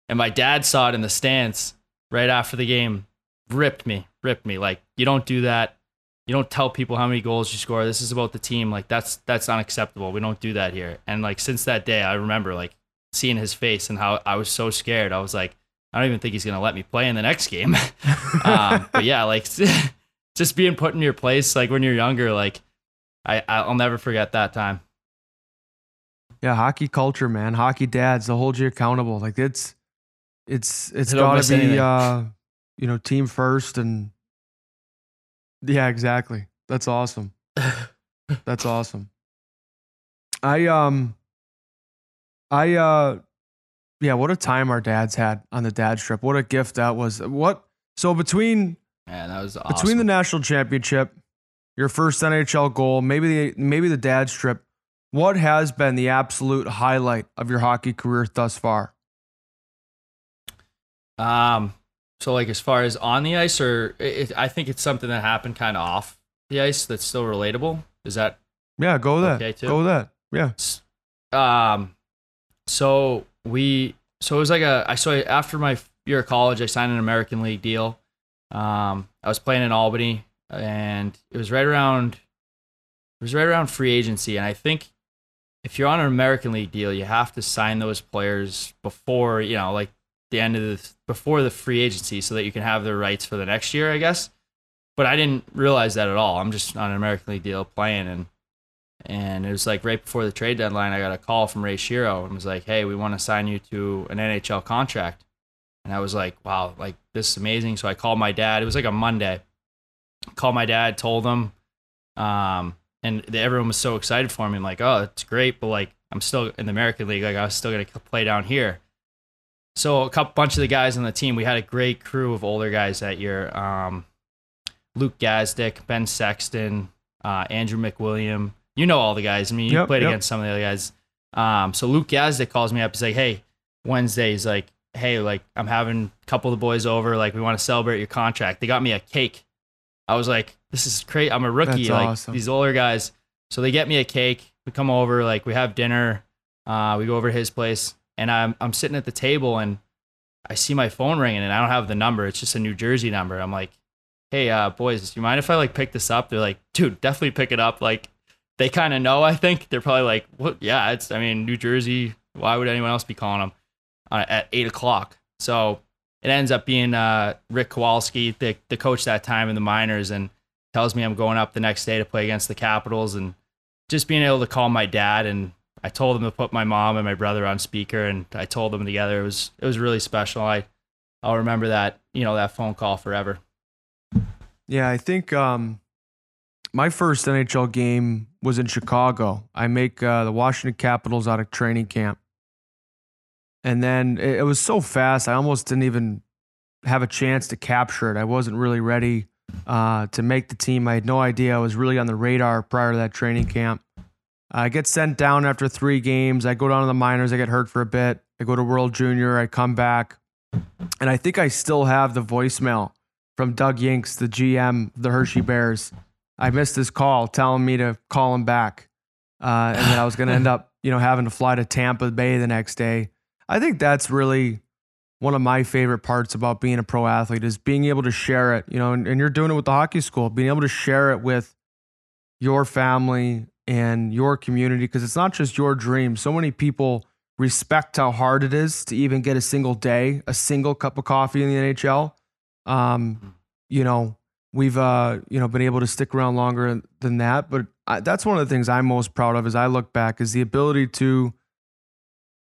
And my dad saw it in the stands right after the game, ripped me, ripped me. Like, you don't do that. You don't tell people how many goals you score. This is about the team. Like, that's that's unacceptable. We don't do that here. And like since that day, I remember like seeing his face and how I was so scared. I was like, I don't even think he's gonna let me play in the next game. <laughs> um, but yeah, like <laughs> just being put in your place, like when you're younger, like I I'll never forget that time. Yeah, hockey culture, man. Hockey dads, they'll hold you accountable. Like it's it's it's gotta be anything. uh you know, team first and yeah, exactly. That's awesome. <laughs> That's awesome. I um I uh yeah, what a time our dads had on the dad trip. What a gift that was. What so between Man, that was awesome. between the national championship, your first NHL goal, maybe the maybe the dad's trip, what has been the absolute highlight of your hockey career thus far? Um, so like as far as on the ice, or it, I think it's something that happened kind of off the ice that's still relatable. Is that yeah? Go with that. Okay too? Go with that. Yeah. Um, so we so it was like a I saw after my year of college, I signed an American League deal. Um, I was playing in Albany, and it was right around it was right around free agency, and I think if you're on an American League deal, you have to sign those players before you know, like the end of the before the free agency, so that you can have their rights for the next year, I guess. But I didn't realize that at all. I'm just on an American League deal playing, and and it was like right before the trade deadline, I got a call from Ray Shero and was like, "Hey, we want to sign you to an NHL contract." And I was like, "Wow, like this is amazing." So I called my dad. It was like a Monday. Called my dad, told him, um, and everyone was so excited for me. I'm like, "Oh, it's great," but like I'm still in the American League. Like I was still gonna play down here. So a couple bunch of the guys on the team, we had a great crew of older guys that year. Um, Luke Gazdic, Ben Sexton, uh, Andrew MacWilliam you know all the guys. I mean, you yep, played yep. against some of the other guys. Um, so Luke Gazdic calls me up. He's like, "Hey, Wednesday." He's like, "Hey, like I'm having a couple of the boys over. Like we want to celebrate your contract. They got me a cake." I was like, "This is great. I'm a rookie. That's like awesome. these older guys." So they get me a cake. We come over. Like we have dinner. Uh, we go over to his place, and I'm I'm sitting at the table, and I see my phone ringing, and I don't have the number. It's just a New Jersey number. I'm like, "Hey, uh, boys, do you mind if I like pick this up?" They're like, "Dude, definitely pick it up." Like they kind of know. I think they're probably like, "What? Yeah, it's. I mean, New Jersey. Why would anyone else be calling them uh, at eight o'clock?" So it ends up being uh, Rick Kowalsky, the the coach that time in the minors, and tells me I'm going up the next day to play against the Capitals, and just being able to call my dad and I told them to put my mom and my brother on speaker, and I told them together. It was it was really special. I I'll remember that you know that phone call forever. Yeah, I think um, my first NHL game was in Chicago. I make uh, the Washington Capitals out of training camp, and then it, it was so fast. I almost didn't even have a chance to capture it. I wasn't really ready uh, to make the team. I had no idea I was really on the radar prior to that training camp. I get sent down after three games. I go down to the minors. I get hurt for a bit. I go to World Junior. I come back. And I think I still have the voicemail from Doug Yingst, the GM the Hershey Bears. I missed his call telling me to call him back. Uh, and then I was going to end up, you know, having to fly to Tampa Bay the next day. I think that's really one of my favorite parts about being a pro athlete is being able to share it, you know, and, and you're doing it with the hockey school, being able to share it with your family and your community because it's not just your dream. So many people respect how hard it is to even get a single day, a single cup of coffee in the NHL. Um, you know, we've uh, you know been able to stick around longer than that, but I, that's one of the things I'm most proud of as I look back is the ability to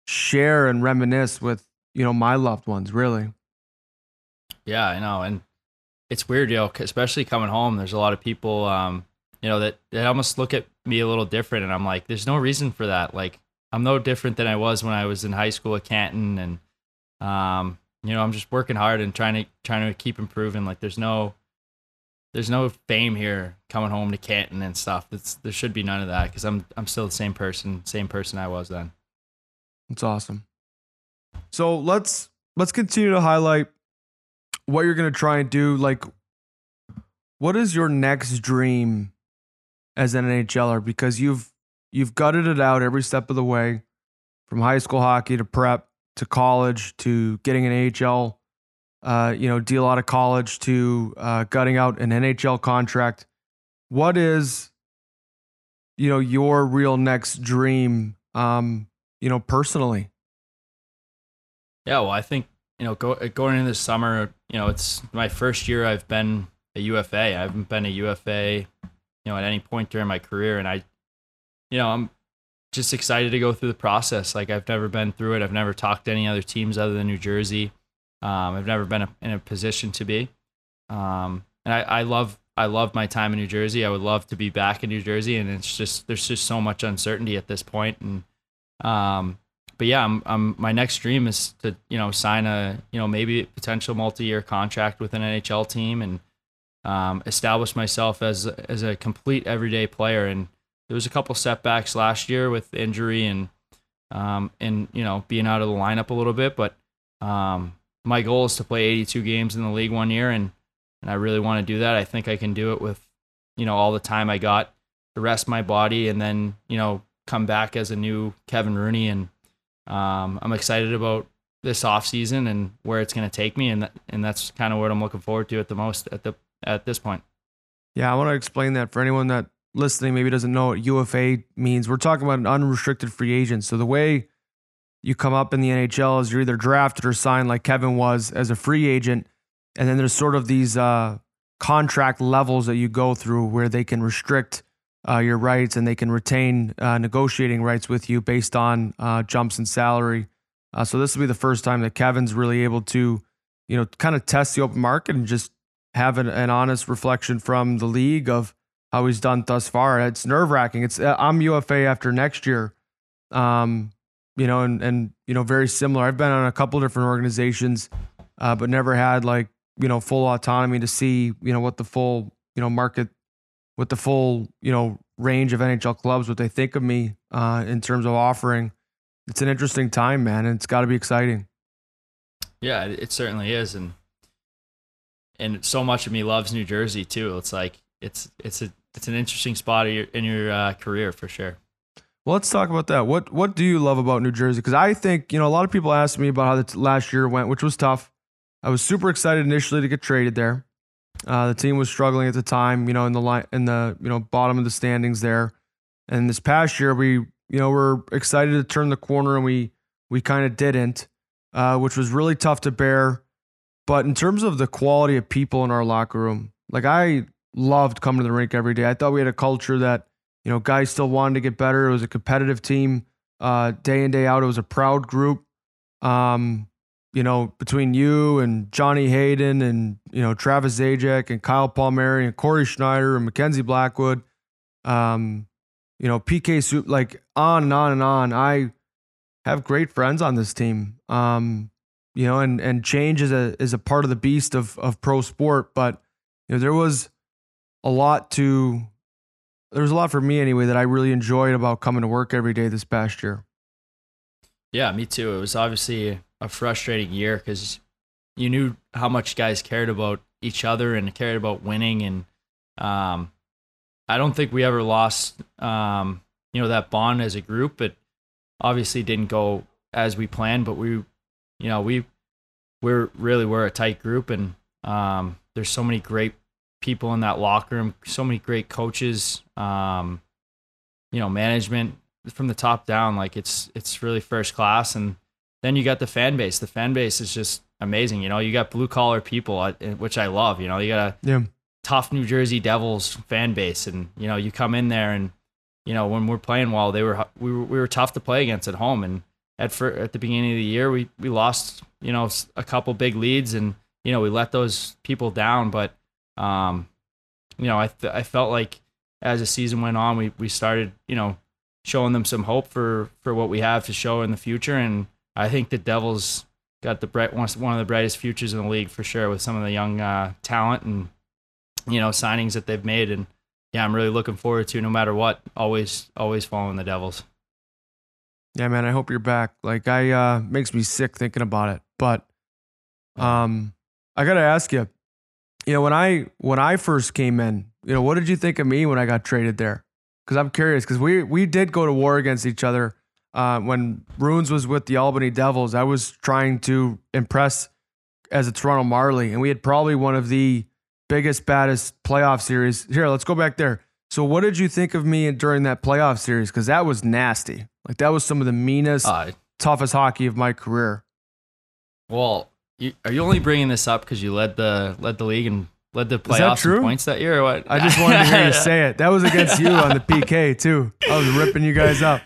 share and reminisce with you know my loved ones. Really, Yeah, I know, and it's weird, you know, especially coming home. There's a lot of people, um, you know, that that almost look at me a little different, and I'm like, there's no reason for that. Like, I'm no different than I was when I was in high school at Canton, and um, you know, I'm just working hard and trying to trying to keep improving. Like, there's no there's no fame here coming home to Canton and stuff. It's, there should be none of that because I'm I'm still the same person, same person I was then. It's awesome. So let's let's continue to highlight what you're gonna try and do. Like, what is your next dream as an NHLer? Because you've you've gutted it out every step of the way, from high school hockey to prep to college to getting an AHL, uh, you know, deal out of college to uh, gutting out an NHL contract. What is, you know, your real next dream? Um, you know, personally. Yeah, well, I think you know, go, going into the summer, you know, it's my first year I've been a UFA. I haven't been a UFA, you know, at any point during my career, and I, you know, I'm just excited to go through the process. Like I've never been through it. I've never talked to any other teams other than New Jersey. Um, I've never been a, in a position to be, um, and I, I love I love my time in New Jersey. I would love to be back in New Jersey, and it's just there's just so much uncertainty at this point, and um, but yeah, I'm, I'm my next dream is to you know sign a you know maybe potential multi-year contract with an NHL team and um, establish myself as as a complete everyday player. And there was a couple setbacks last year with injury and um, and you know being out of the lineup a little bit, but um, my goal is to play 82 games in the league one year, and and I really want to do that. I think I can do it with you know all the time I got to rest my body, and then you know come back as a new Kevin Rooney and um, I'm excited about this off season and where it's going to take me, and that, and that's kind of what I'm looking forward to at the most at the at this point. Yeah, I want to explain that for anyone that listening maybe doesn't know what UFA means. We're talking about an unrestricted free agent. So the way you come up in the NHL is you're either drafted or signed, like Kevin was as a free agent, and then there's sort of these uh, contract levels that you go through where they can restrict uh, your rights and they can retain uh, negotiating rights with you based on uh, jumps in salary. Uh, so this will be the first time that Kevin's really able to, you know, kind of test the open market and just have an, an honest reflection from the league of how he's done thus far. It's nerve wracking. It's uh, I'm UFA after next year, um, you know, and and you know very similar. I've been on a couple different organizations, uh, but never had like you know full autonomy to see you know what the full you know market with the full you know range of NHL clubs what they think of me uh, in terms of offering. It's an interesting time, man, and it's got to be exciting. Yeah, it, certainly is, and and so much of me loves New Jersey too. It's like it's it's a it's an interesting spot in your, in your uh, career for sure. Well, let's talk about that. What what do you love about New Jersey? Because I think you know a lot of people asked me about how the t- last year went, which was tough. I was super excited initially to get traded there. Uh, the team was struggling at the time, you know, in the line in the you know bottom of the standings there. And this past year, we you know were excited to turn the corner, and we we kind of didn't, uh, which was really tough to bear. But in terms of the quality of people in our locker room, like I loved coming to the rink every day. I thought we had a culture that you know guys still wanted to get better. It was a competitive team. uh, day in day out. It was a proud group. Um, you know, between you and Johnny Hayden and you know Travis Zajac and Kyle Palmieri and Cory Schneider and Mackenzie Blackwood, um, you know PK Soup, like on and on and on. I have great friends on this team. Um, you know, and and change is a is a part of the beast of of pro sport, but you know there was a lot to there was a lot for me anyway that I really enjoyed about coming to work every day this past year. Yeah, me too. It was obviously a frustrating year because you knew how much guys cared about each other and cared about winning, and um, I don't think we ever lost um, you know that bond as a group. But obviously didn't go as we planned. But we, you know, we we're really we're a tight group, and um, there's so many great people in that locker room, so many great coaches, um, you know, management from the top down. Like it's it's really first class, and then you got the fan base. The fan base is just amazing. You know, you got blue collar people, uh, which I love. You know, you got a Yeah. tough New Jersey Devils fan base, and you know, you come in there, and you know, when we're playing well, they were we were, we were tough to play against at home, and at fir- at the beginning of the year, we we lost you know a couple big leads, and you know, we let those people down, but um, you know, I th- I felt like as the season went on, we we started you know showing them some hope for for what we have to show in the future, and I think the Devils got the bright one of the brightest futures in the league for sure with some of the young uh, talent and you know signings that they've made, and yeah, I'm really looking forward to no matter what. Always always following the Devils. Yeah, man, I hope you're back. Like I uh makes me sick thinking about it. But um I got to ask you. You know, when I when I first came in, you know, what did you think of me when I got traded there? Cuz I'm curious cuz we we did go to war against each other uh when Roons was with the Albany Devils. I was trying to impress as a Toronto Marlie and we had probably one of the biggest baddest playoff series. Here, let's go back there. So what did you think of me during that playoff series cuz that was nasty. Like that was some of the meanest, Uh, toughest hockey of my career. well, you, are you only bringing this up because you led the led the league and led the playoffs in points that year, or what? I just wanted to hear you <laughs> say it. That was against you on the PK too. I was ripping you guys up.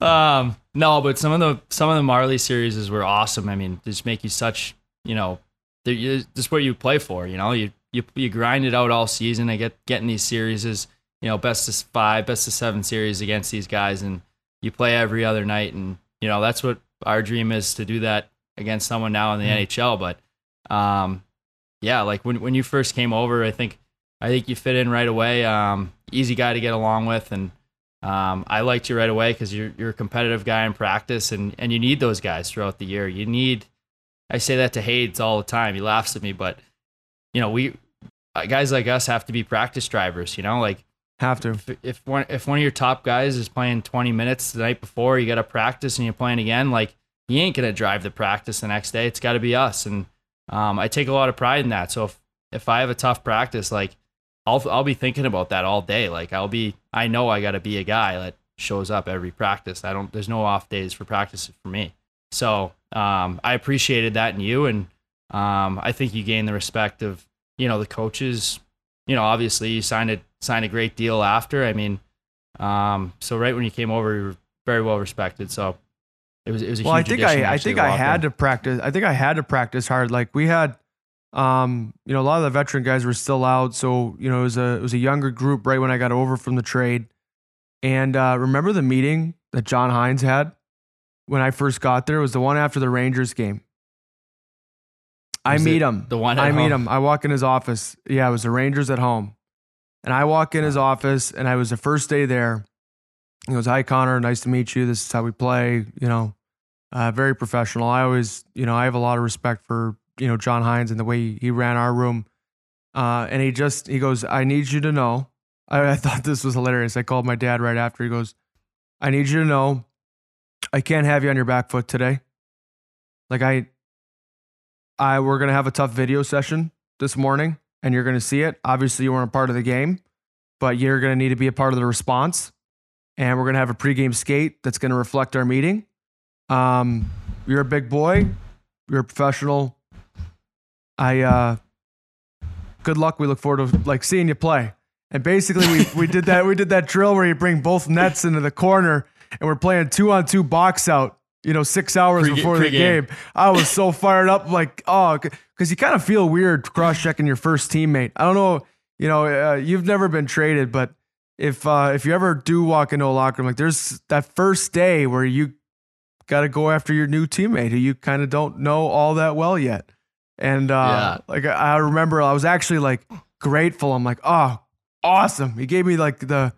Um, no, but some of the some of the Marlie series were awesome. I mean, they just make you such you know, they're, you, this is what you play for. You know, you you you grind it out all season. I get getting these series is you know best of five, best of seven series against these guys, and you play every other night, and you know that's what our dream is to do that against someone now in the Mhm. NHL. But um, yeah, like when when you first came over, I think I think you fit in right away. Um, easy guy to get along with, and um, I liked you right away because you're you're a competitive guy in practice, and and you need those guys throughout the year. You need. I say that to Hades all the time. He laughs at me, but you know we uh, guys like us have to be practice drivers. You know, like Have to. if, if one if one of your top guys is playing 20 minutes the night before, you got to practice and you're playing again, like he ain't gonna drive the practice the next day. It's got to be us, and um, I take a lot of pride in that. So if if I have a tough practice, like I'll I'll be thinking about that all day. Like I'll be I know I got to be a guy that shows up every practice. I don't there's no off days for practice for me. So um, I appreciated that in you, and um, I think you gained the respect of you know the coaches. You know, obviously you signed a signed a great deal after. I mean, um, so right when you came over, you were very well respected. So it was it was a Well, I think I, I think I had to practice. I think I had to practice hard. Like we had, um, you know, a lot of the veteran guys were still out, so you know, it was a it was a younger group right when I got over from the trade. And uh, remember the meeting that John Hynes had when I first got there? It was the one after the Rangers game. I Was meet him. the one I meet him. I walk in his office. Yeah, it was the Rangers at home. And I walk in his office, and I was the first day there. He goes, "Hi, Connor. Nice to meet you. This is how we play. You know, uh, very professional. I always, you know, I have a lot of respect for you know John Hynes and the way he ran our room. Uh, and he just he goes, I need you to know. I, I <laughs> thought this was hilarious. I called my dad right after. He goes, I need you to know, I can't have you on your back foot today. Like I, I we're gonna have a tough video session this morning, and you're gonna see it. Obviously, you weren't a part of the game, but you're gonna need to be a part of the response. And we're gonna have a pregame skate that's gonna reflect our meeting. Um, you're a big boy. You're a professional. I uh good luck. We look forward to like seeing you play. And basically we we did that we did that drill where you bring both nets into the corner and we're playing two on two box out. You know, six hours Pre- before the pre-game. game. I was so fired up, like oh, because you kind of feel weird cross checking your first teammate. I don't know, you know, uh, you've never been traded, but if uh, if you ever do walk into a locker room, like there's that first day where you got to go after your new teammate who you kind of don't know all that well yet. And uh, like I remember, I was actually like grateful. I'm like, oh, awesome! He gave me like the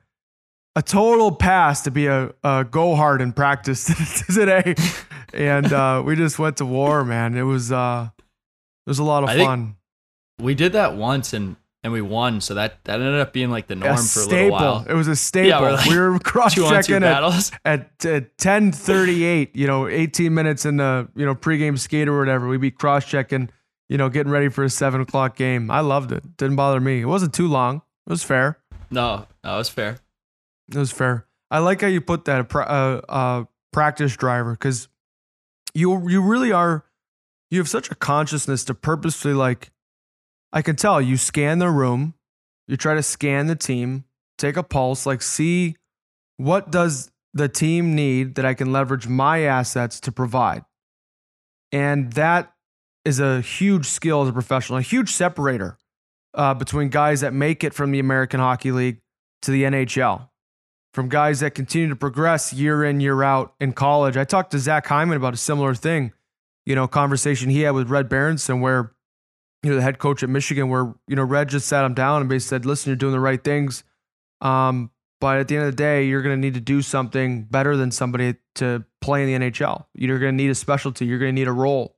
a total pass to be a, a go hard in practice <laughs> today, and uh, we just went to war, man. It was uh, it was a lot of I fun. We did that once and and we won, so that that ended up being like the norm a for a staple. little while. It was a staple. we're like we were cross <laughs> Two on two checking at battles. at uh, 10:38, you know, 18 minutes in the you know pregame skate or whatever, we'd be cross checking, you know, getting ready for a seven o'clock game. I loved it. Didn't bother me. It wasn't too long. It was fair. No, that was fair. It was fair. I like how you put that uh, uh, practice driver because you you really are you have such a consciousness to purposely like I can tell you scan the room, you try to scan the team, take a pulse, like see what does the team need that I can leverage my assets to provide. And that is a huge skill as a professional, a huge separator uh, between guys that make it from the American Hockey League to the NHL from guys that continue to progress year in, year out in college. I talked to Zach Hyman about a similar thing, you know, conversation he had with Red Berenson, where, you know, the head coach at Michigan, where, you know, Red just sat him down and basically said, listen, you're doing the right things. Um, but at the end of the day, you're going to need to do something better than somebody to play in the NHL. You're going to need a specialty, you're going to need a role.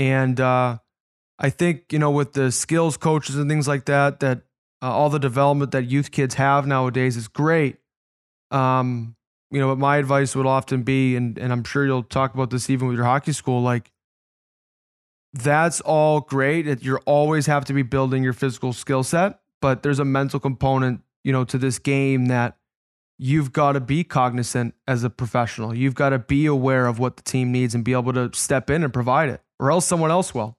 And uh, I think, you know, with the skills coaches and things like that, that uh, all the development that youth kids have nowadays is great. Um, you know, but my advice would often be, and and I'm sure you'll talk about this even with your hockey school, like that's all great. You always have to be building your physical skill set, but there's a mental component, you know, to this game that you've got to be cognizant as a professional. You've got to be aware of what the team needs and be able to step in and provide it, or else someone else will.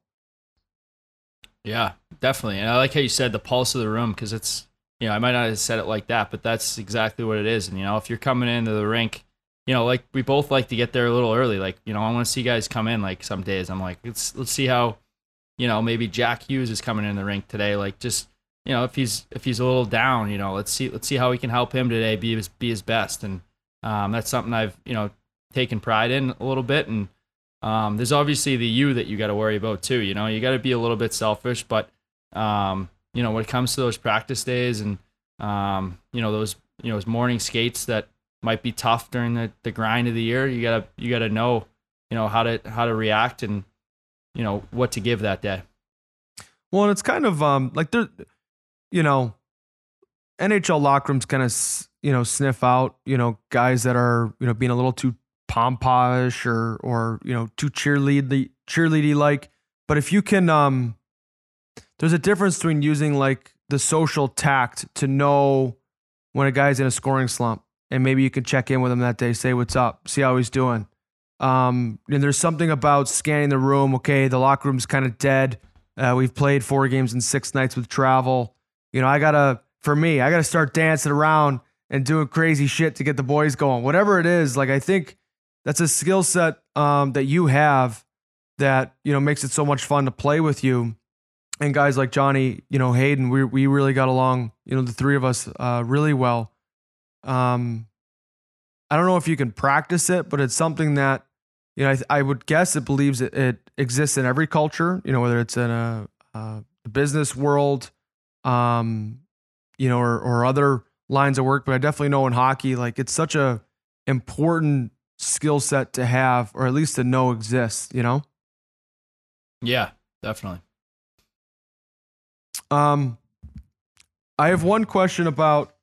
Yeah, definitely. And I like how you said the pulse of the room because it's, you know, I might not have said it like that, but that's exactly what it is. And, you know, if you're coming into the rink, you know, like we both like to get there a little early. Like, you know, I want to see guys come in like some days. I'm like, let's, let's see how, you know, maybe Jack Hughes is coming in the rink today. Like, just, you know, if he's, if he's a little down, you know, let's see, let's see how we can help him today be his, be his best. And, um, that's something I've, you know, taken pride in a little bit. And, um, there's obviously the you that you got to worry about too. You know, you got to be a little bit selfish, but um, you know, when it comes to those practice days and um, you know those you know those morning skates that might be tough during the, the grind of the year, you gotta you gotta know you know how to how to react and you know what to give that day. Well, and it's kind of um like there, you know, NHL locker rooms kind of you know sniff out you know guys that are you know being a little too pompous or or you know too cheerlead cheerleady like. But if you can, um, there's a difference between using like the social tact to know when a guy's in a scoring slump, and maybe you can check in with him that day, say what's up, see how he's doing. Um, and there's something about scanning the room. Okay, the locker room's kind of dead. Uh, we've played four games in six nights with travel. You know, I gotta, for me, I gotta start dancing around and doing crazy shit to get the boys going. Whatever it is, like I think that's a skill set um, that you have that you know makes it so much fun to play with you. And guys like Johnny, you know Hayden, we we really got along. You know, the three of us uh, really well. Um, I don't know if you can practice it, but it's something that you know I, I would guess it believes it, it exists in every culture. You know, whether it's in a, a business world, um, you know, or or other lines of work. But I definitely know in hockey, like it's such a important skill set to have, or at least to know exists. You know. Yeah, definitely. Um, I have one question about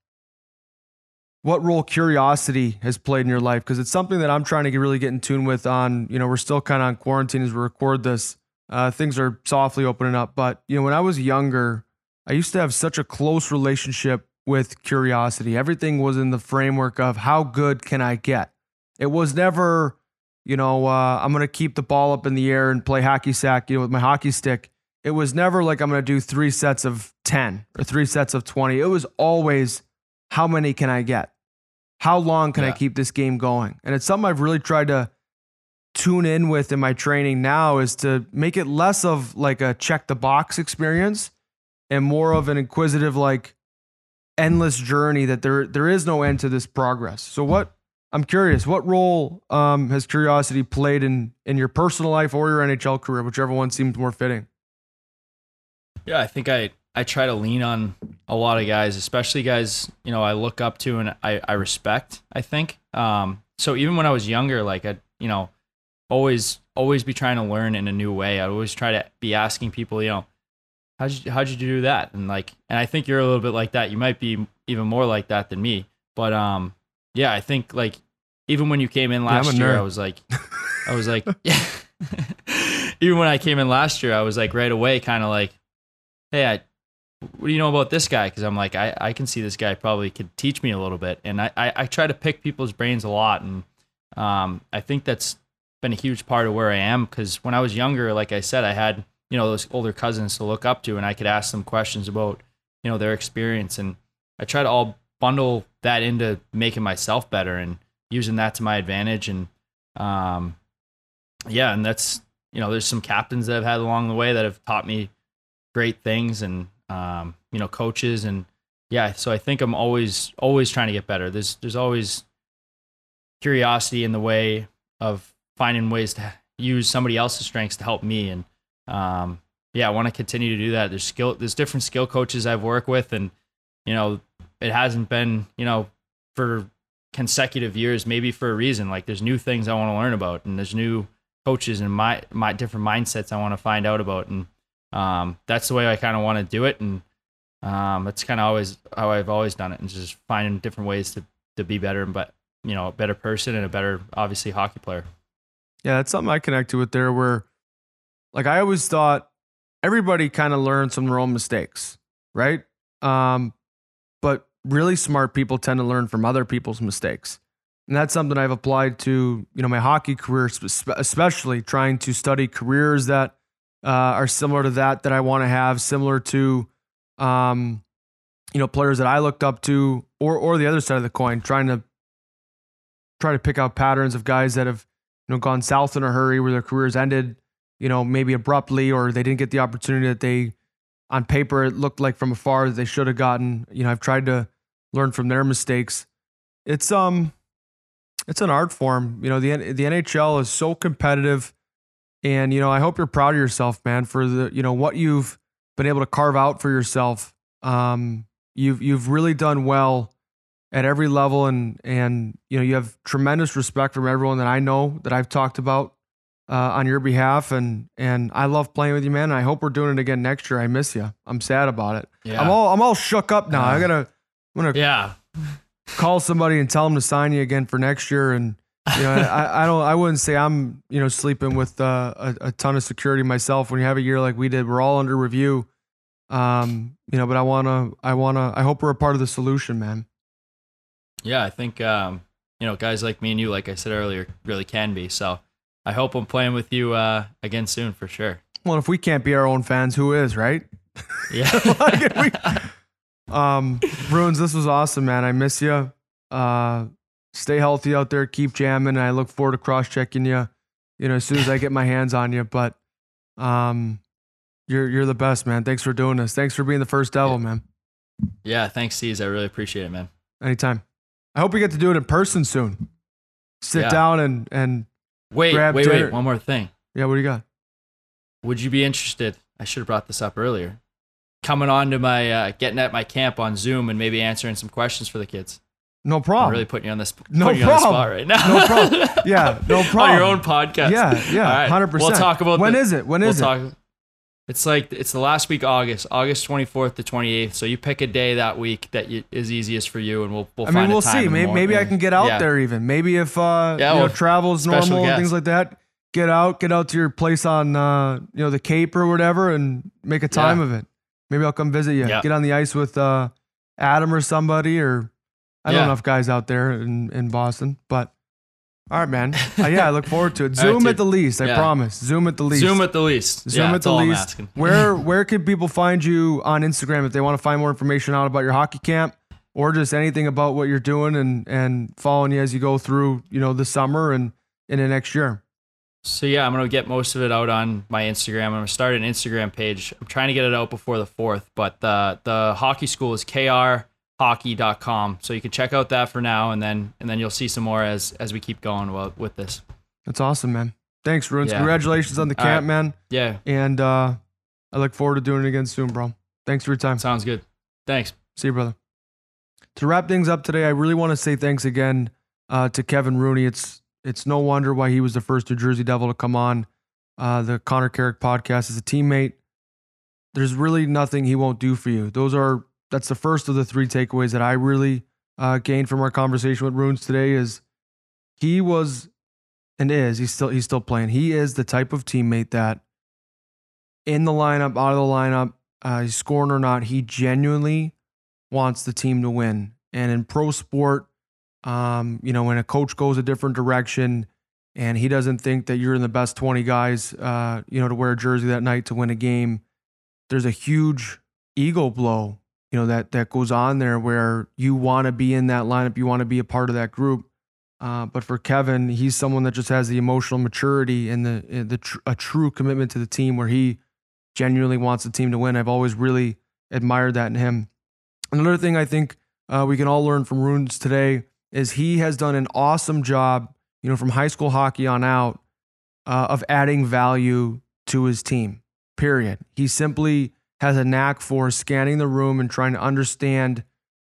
what role curiosity has played in your life because it's something that I'm trying to get, really get in tune with. On you know, we're still kind of on quarantine as we record this. Uh, things are softly opening up, but you know, when I was younger, I used to have such a close relationship with curiosity. Everything was in the framework of how good can I get. It was never, you know, uh, I'm going to keep the ball up in the air and play hockey sack, you know, with my hockey stick. It was never like I'm going to do three sets of 10 or three sets of 20. It was always how many can I get? how long can I keep this game going? And it's something I've really tried to tune in with in my training now is to make it less of like a check the box experience and more of an inquisitive like endless journey that there there is no end to this progress. So what I'm curious, what role um, has curiosity played in in your personal life or your NHL career, whichever one seems more fitting? Yeah, I think I I try to lean on a lot of guys, especially guys you know I look up to and I I respect. I think. Um, so even when I was younger, like I you know always always be trying to learn in a new way. I always try to be asking people, you know, how'd you how'd you do that? And like, and I think you're a little bit like that. You might be even more like that than me. But um, yeah, I think like even when you came in last a year, nerd. I was like, I was like, yeah. <laughs> <laughs> even when I came in last year, I was like right away, kind of like, hey, I, what do you know about this guy? Because I'm like, I, I can see this guy probably could teach me a little bit, and I, I, I try to pick people's brains a lot, and um, I think that's been a huge part of where I am. Because when I was younger, like I said, I had you know those older cousins to look up to, and I could ask them questions about you know their experience, and I try to all bundle that into making myself better and using that to my advantage, and um, yeah, and that's you know there's some captains that I've had along the way that have taught me great things and um, you know coaches. And yeah so i think i'm always always trying to get better. There's there's always curiosity in the way of finding ways to use somebody else's strengths to help me. And um, yeah i want to continue to do that. There's skill there's different skill coaches i've worked with and you know it hasn't been you know for consecutive years maybe for a reason like there's new things i want to learn about and there's new coaches and my my different mindsets i want to find out about and um, that's the way I kind of want to do it, and um, that's kind of always how I've always done it, and just finding different ways to to be better, and, but you know, a better person and a better, obviously, hockey player. Yeah, that's something I connected with there where like I always thought everybody kind of learns from their own mistakes, right? Um, but really smart people tend to learn from other people's mistakes. And that's something I've applied to, you know, my hockey career, especially trying to study careers that uh, are similar to that that I want to have, similar to, um, you know, players that I looked up to, or or the other side of the coin, trying to try to pick out patterns of guys that have you know gone south in a hurry, where their careers ended, you know, maybe abruptly, or they didn't get the opportunity that they, on paper, it looked like from afar that they should have gotten. You know, I've tried to learn from their mistakes. It's um, it's an art form. You know, the the NHL is so competitive. And you know, I hope you're proud of yourself, man, for the you know what you've been able to carve out for yourself. Um, you've you've really done well at every level, and and you know you have tremendous respect from everyone that I know that I've talked about uh, on your behalf, and and I love playing with you, man. I hope we're doing it again next year. I miss you. I'm sad about it. Yeah, I'm all I'm all shook up now. I Uh, gotta I'm gonna yeah, call somebody and tell them to sign you again for next year. And you know, I, I don't, I wouldn't say I'm, you know, sleeping with uh, a, a ton of security myself. When you have a year like we did, we're all under review. Um, you know, but I wanna, I wanna, I hope we're a part of the solution, man. yeah. I think um, you know, guys like me and you, like I said earlier, really can be. So I hope I'm playing with you uh, again soon for sure. Well, if we can't be our own fans, who is, right? Yeah, <laughs> Like, we- <laughs> um, Roons, this was awesome, man. I miss you. Uh, stay healthy out there. Keep jamming. I look forward to cross checking you. You know, as soon as I get my <laughs> hands on you. But, um, you're you're the best, man. Thanks for doing this. Thanks for being the first devil, Yeah. man. yeah. Thanks, C's. I really appreciate it, man. Anytime. I hope we get to do it in person soon. Sit Yeah. down and and Wait, Grab wait, dinner. wait. One more thing. yeah. What do you got? Would you be interested? I should have brought this up earlier. Coming on to my uh, getting at my camp on Zoom and maybe answering some questions for the kids. No I'm problem. really putting you on this No you on the problem. spot right now. No problem. <laughs> Yeah, no on problem. your own podcast. Yeah, yeah, right. hundred percent. We'll talk about when the- is it? When is we'll it? talk. It's like it's the last week, August, August 24th to 28th. So you pick a day that week that you, is easiest for you, and we'll we'll I mean, we'll see. Maybe, maybe I can get out Yeah. there even. Maybe if uh, Yeah, you know travel's normal and things like that, get out, get out to your place on uh, you know the Cape or whatever, and make a time Yeah. of it. Maybe I'll come visit you. Yeah. Get on the ice with uh, Adam or somebody, or I don't know enough guys out there in in Boston, but. All right, man. Uh, yeah, I look forward to it. <laughs> All right, Zoom at the least, I Yeah. promise. Zoom at the least. Zoom at the least. Zoom yeah, at the least. Where <laughs> where could people find you on Instagram if they want to find more information out about your hockey camp or just anything about what you're doing and and following you as you go through, you know, the summer and into next year. So yeah, I'm gonna get most of it out on my Instagram. I'm gonna start an Instagram page. I'm trying to get it out before the fourth, but the the hockey school is krhockey.com. So you can check out that for now, and then and then you'll see some more as as we keep going with this. That's awesome, man. Thanks, Roons. Yeah. Congratulations on the camp, right. man. Yeah, And uh, I look forward to doing it again soon, bro. Thanks for your time. sounds good. Thanks. See you, brother. To wrap things up today, I really want to say thanks again uh, to Kevin Rooney. It's it's no wonder why he was the first New Jersey Devil to come on uh, the Connor Carrick podcast as a teammate. There's really nothing he won't do for you. Those are that's the first of the three takeaways that I really uh, gained from our conversation with Roons today. Is he was and is he's still he's still playing. He is the type of teammate that in the lineup, out of the lineup, uh, he's scoring or not, he genuinely wants the team to win. And in pro sport, um, you know, when a coach goes a different direction and he doesn't think that you're in the best 20 guys, uh, you know, to wear a jersey that night to win a game, there's a huge ego blow, you know, that that goes on there where you want to be in that lineup, you want to be a part of that group. Uh, but for Kevin, he's someone that just has the emotional maturity and the the tr- a true commitment to the team where he genuinely wants the team to win. I've always really admired that in him. Another thing I think uh, we can all learn from Roons today is he has done an awesome job, you know, from high school hockey on out, uh, of adding value to his team. Period. He simply has a knack for scanning the room and trying to understand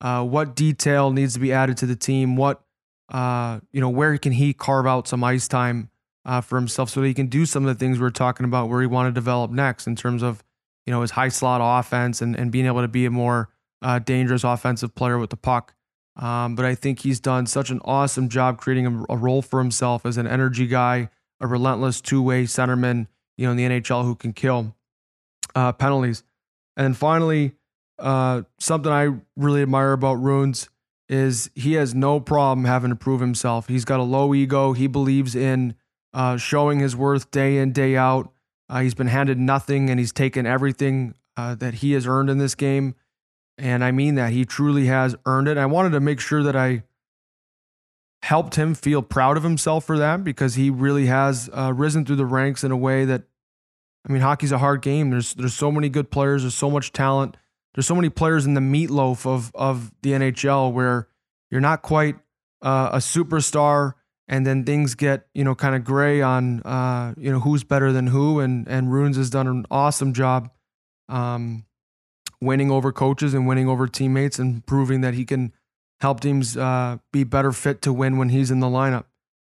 uh, what detail needs to be added to the team, what uh, you know, where can he carve out some ice time uh, for himself so that he can do some of the things we are talking about where he want to develop next in terms of you know his high slot offense and, and being able to be a more uh, dangerous offensive player with the puck. Um, but I think he's done such an awesome job creating a, a role for himself as an energy guy, a relentless two way centerman, you know, in the NHL who can kill uh, penalties. And then finally, uh, something I really admire about Roons is he has no problem having to prove himself. He's got a low ego. He believes in uh, showing his worth day in, day out. Uh, he's been handed nothing and he's taken everything uh, that he has earned in this game. And I mean that he truly has earned it. I wanted to make sure that I helped him feel proud of himself for that because he really has uh, risen through the ranks in a way that, I mean, hockey's a hard game. There's there's so many good players. There's so much talent. There's so many players in the meatloaf of of the NHL where you're not quite uh, a superstar, and then things get you know kind of gray on uh, you know who's better than who. And and Roons has done an awesome job. Um, winning over coaches and winning over teammates and proving that he can help teams uh, be better fit to win when he's in the lineup.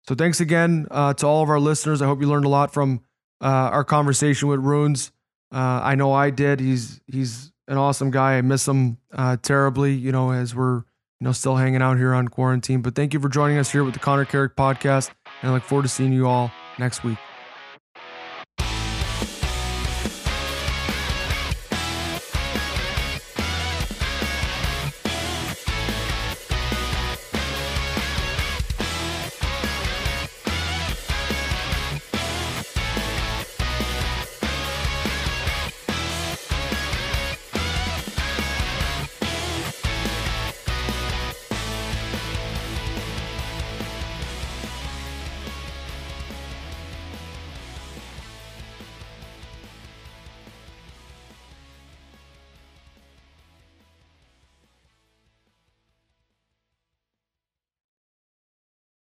So thanks again uh, to all of our listeners. I hope you learned a lot from uh, our conversation with Roons. Uh, I know I did. He's he's an awesome guy. I miss him uh, terribly. You know, as we're you know still hanging out here on quarantine. But thank you for joining us here with the Connor Carrick podcast, and I look forward to seeing you all next week.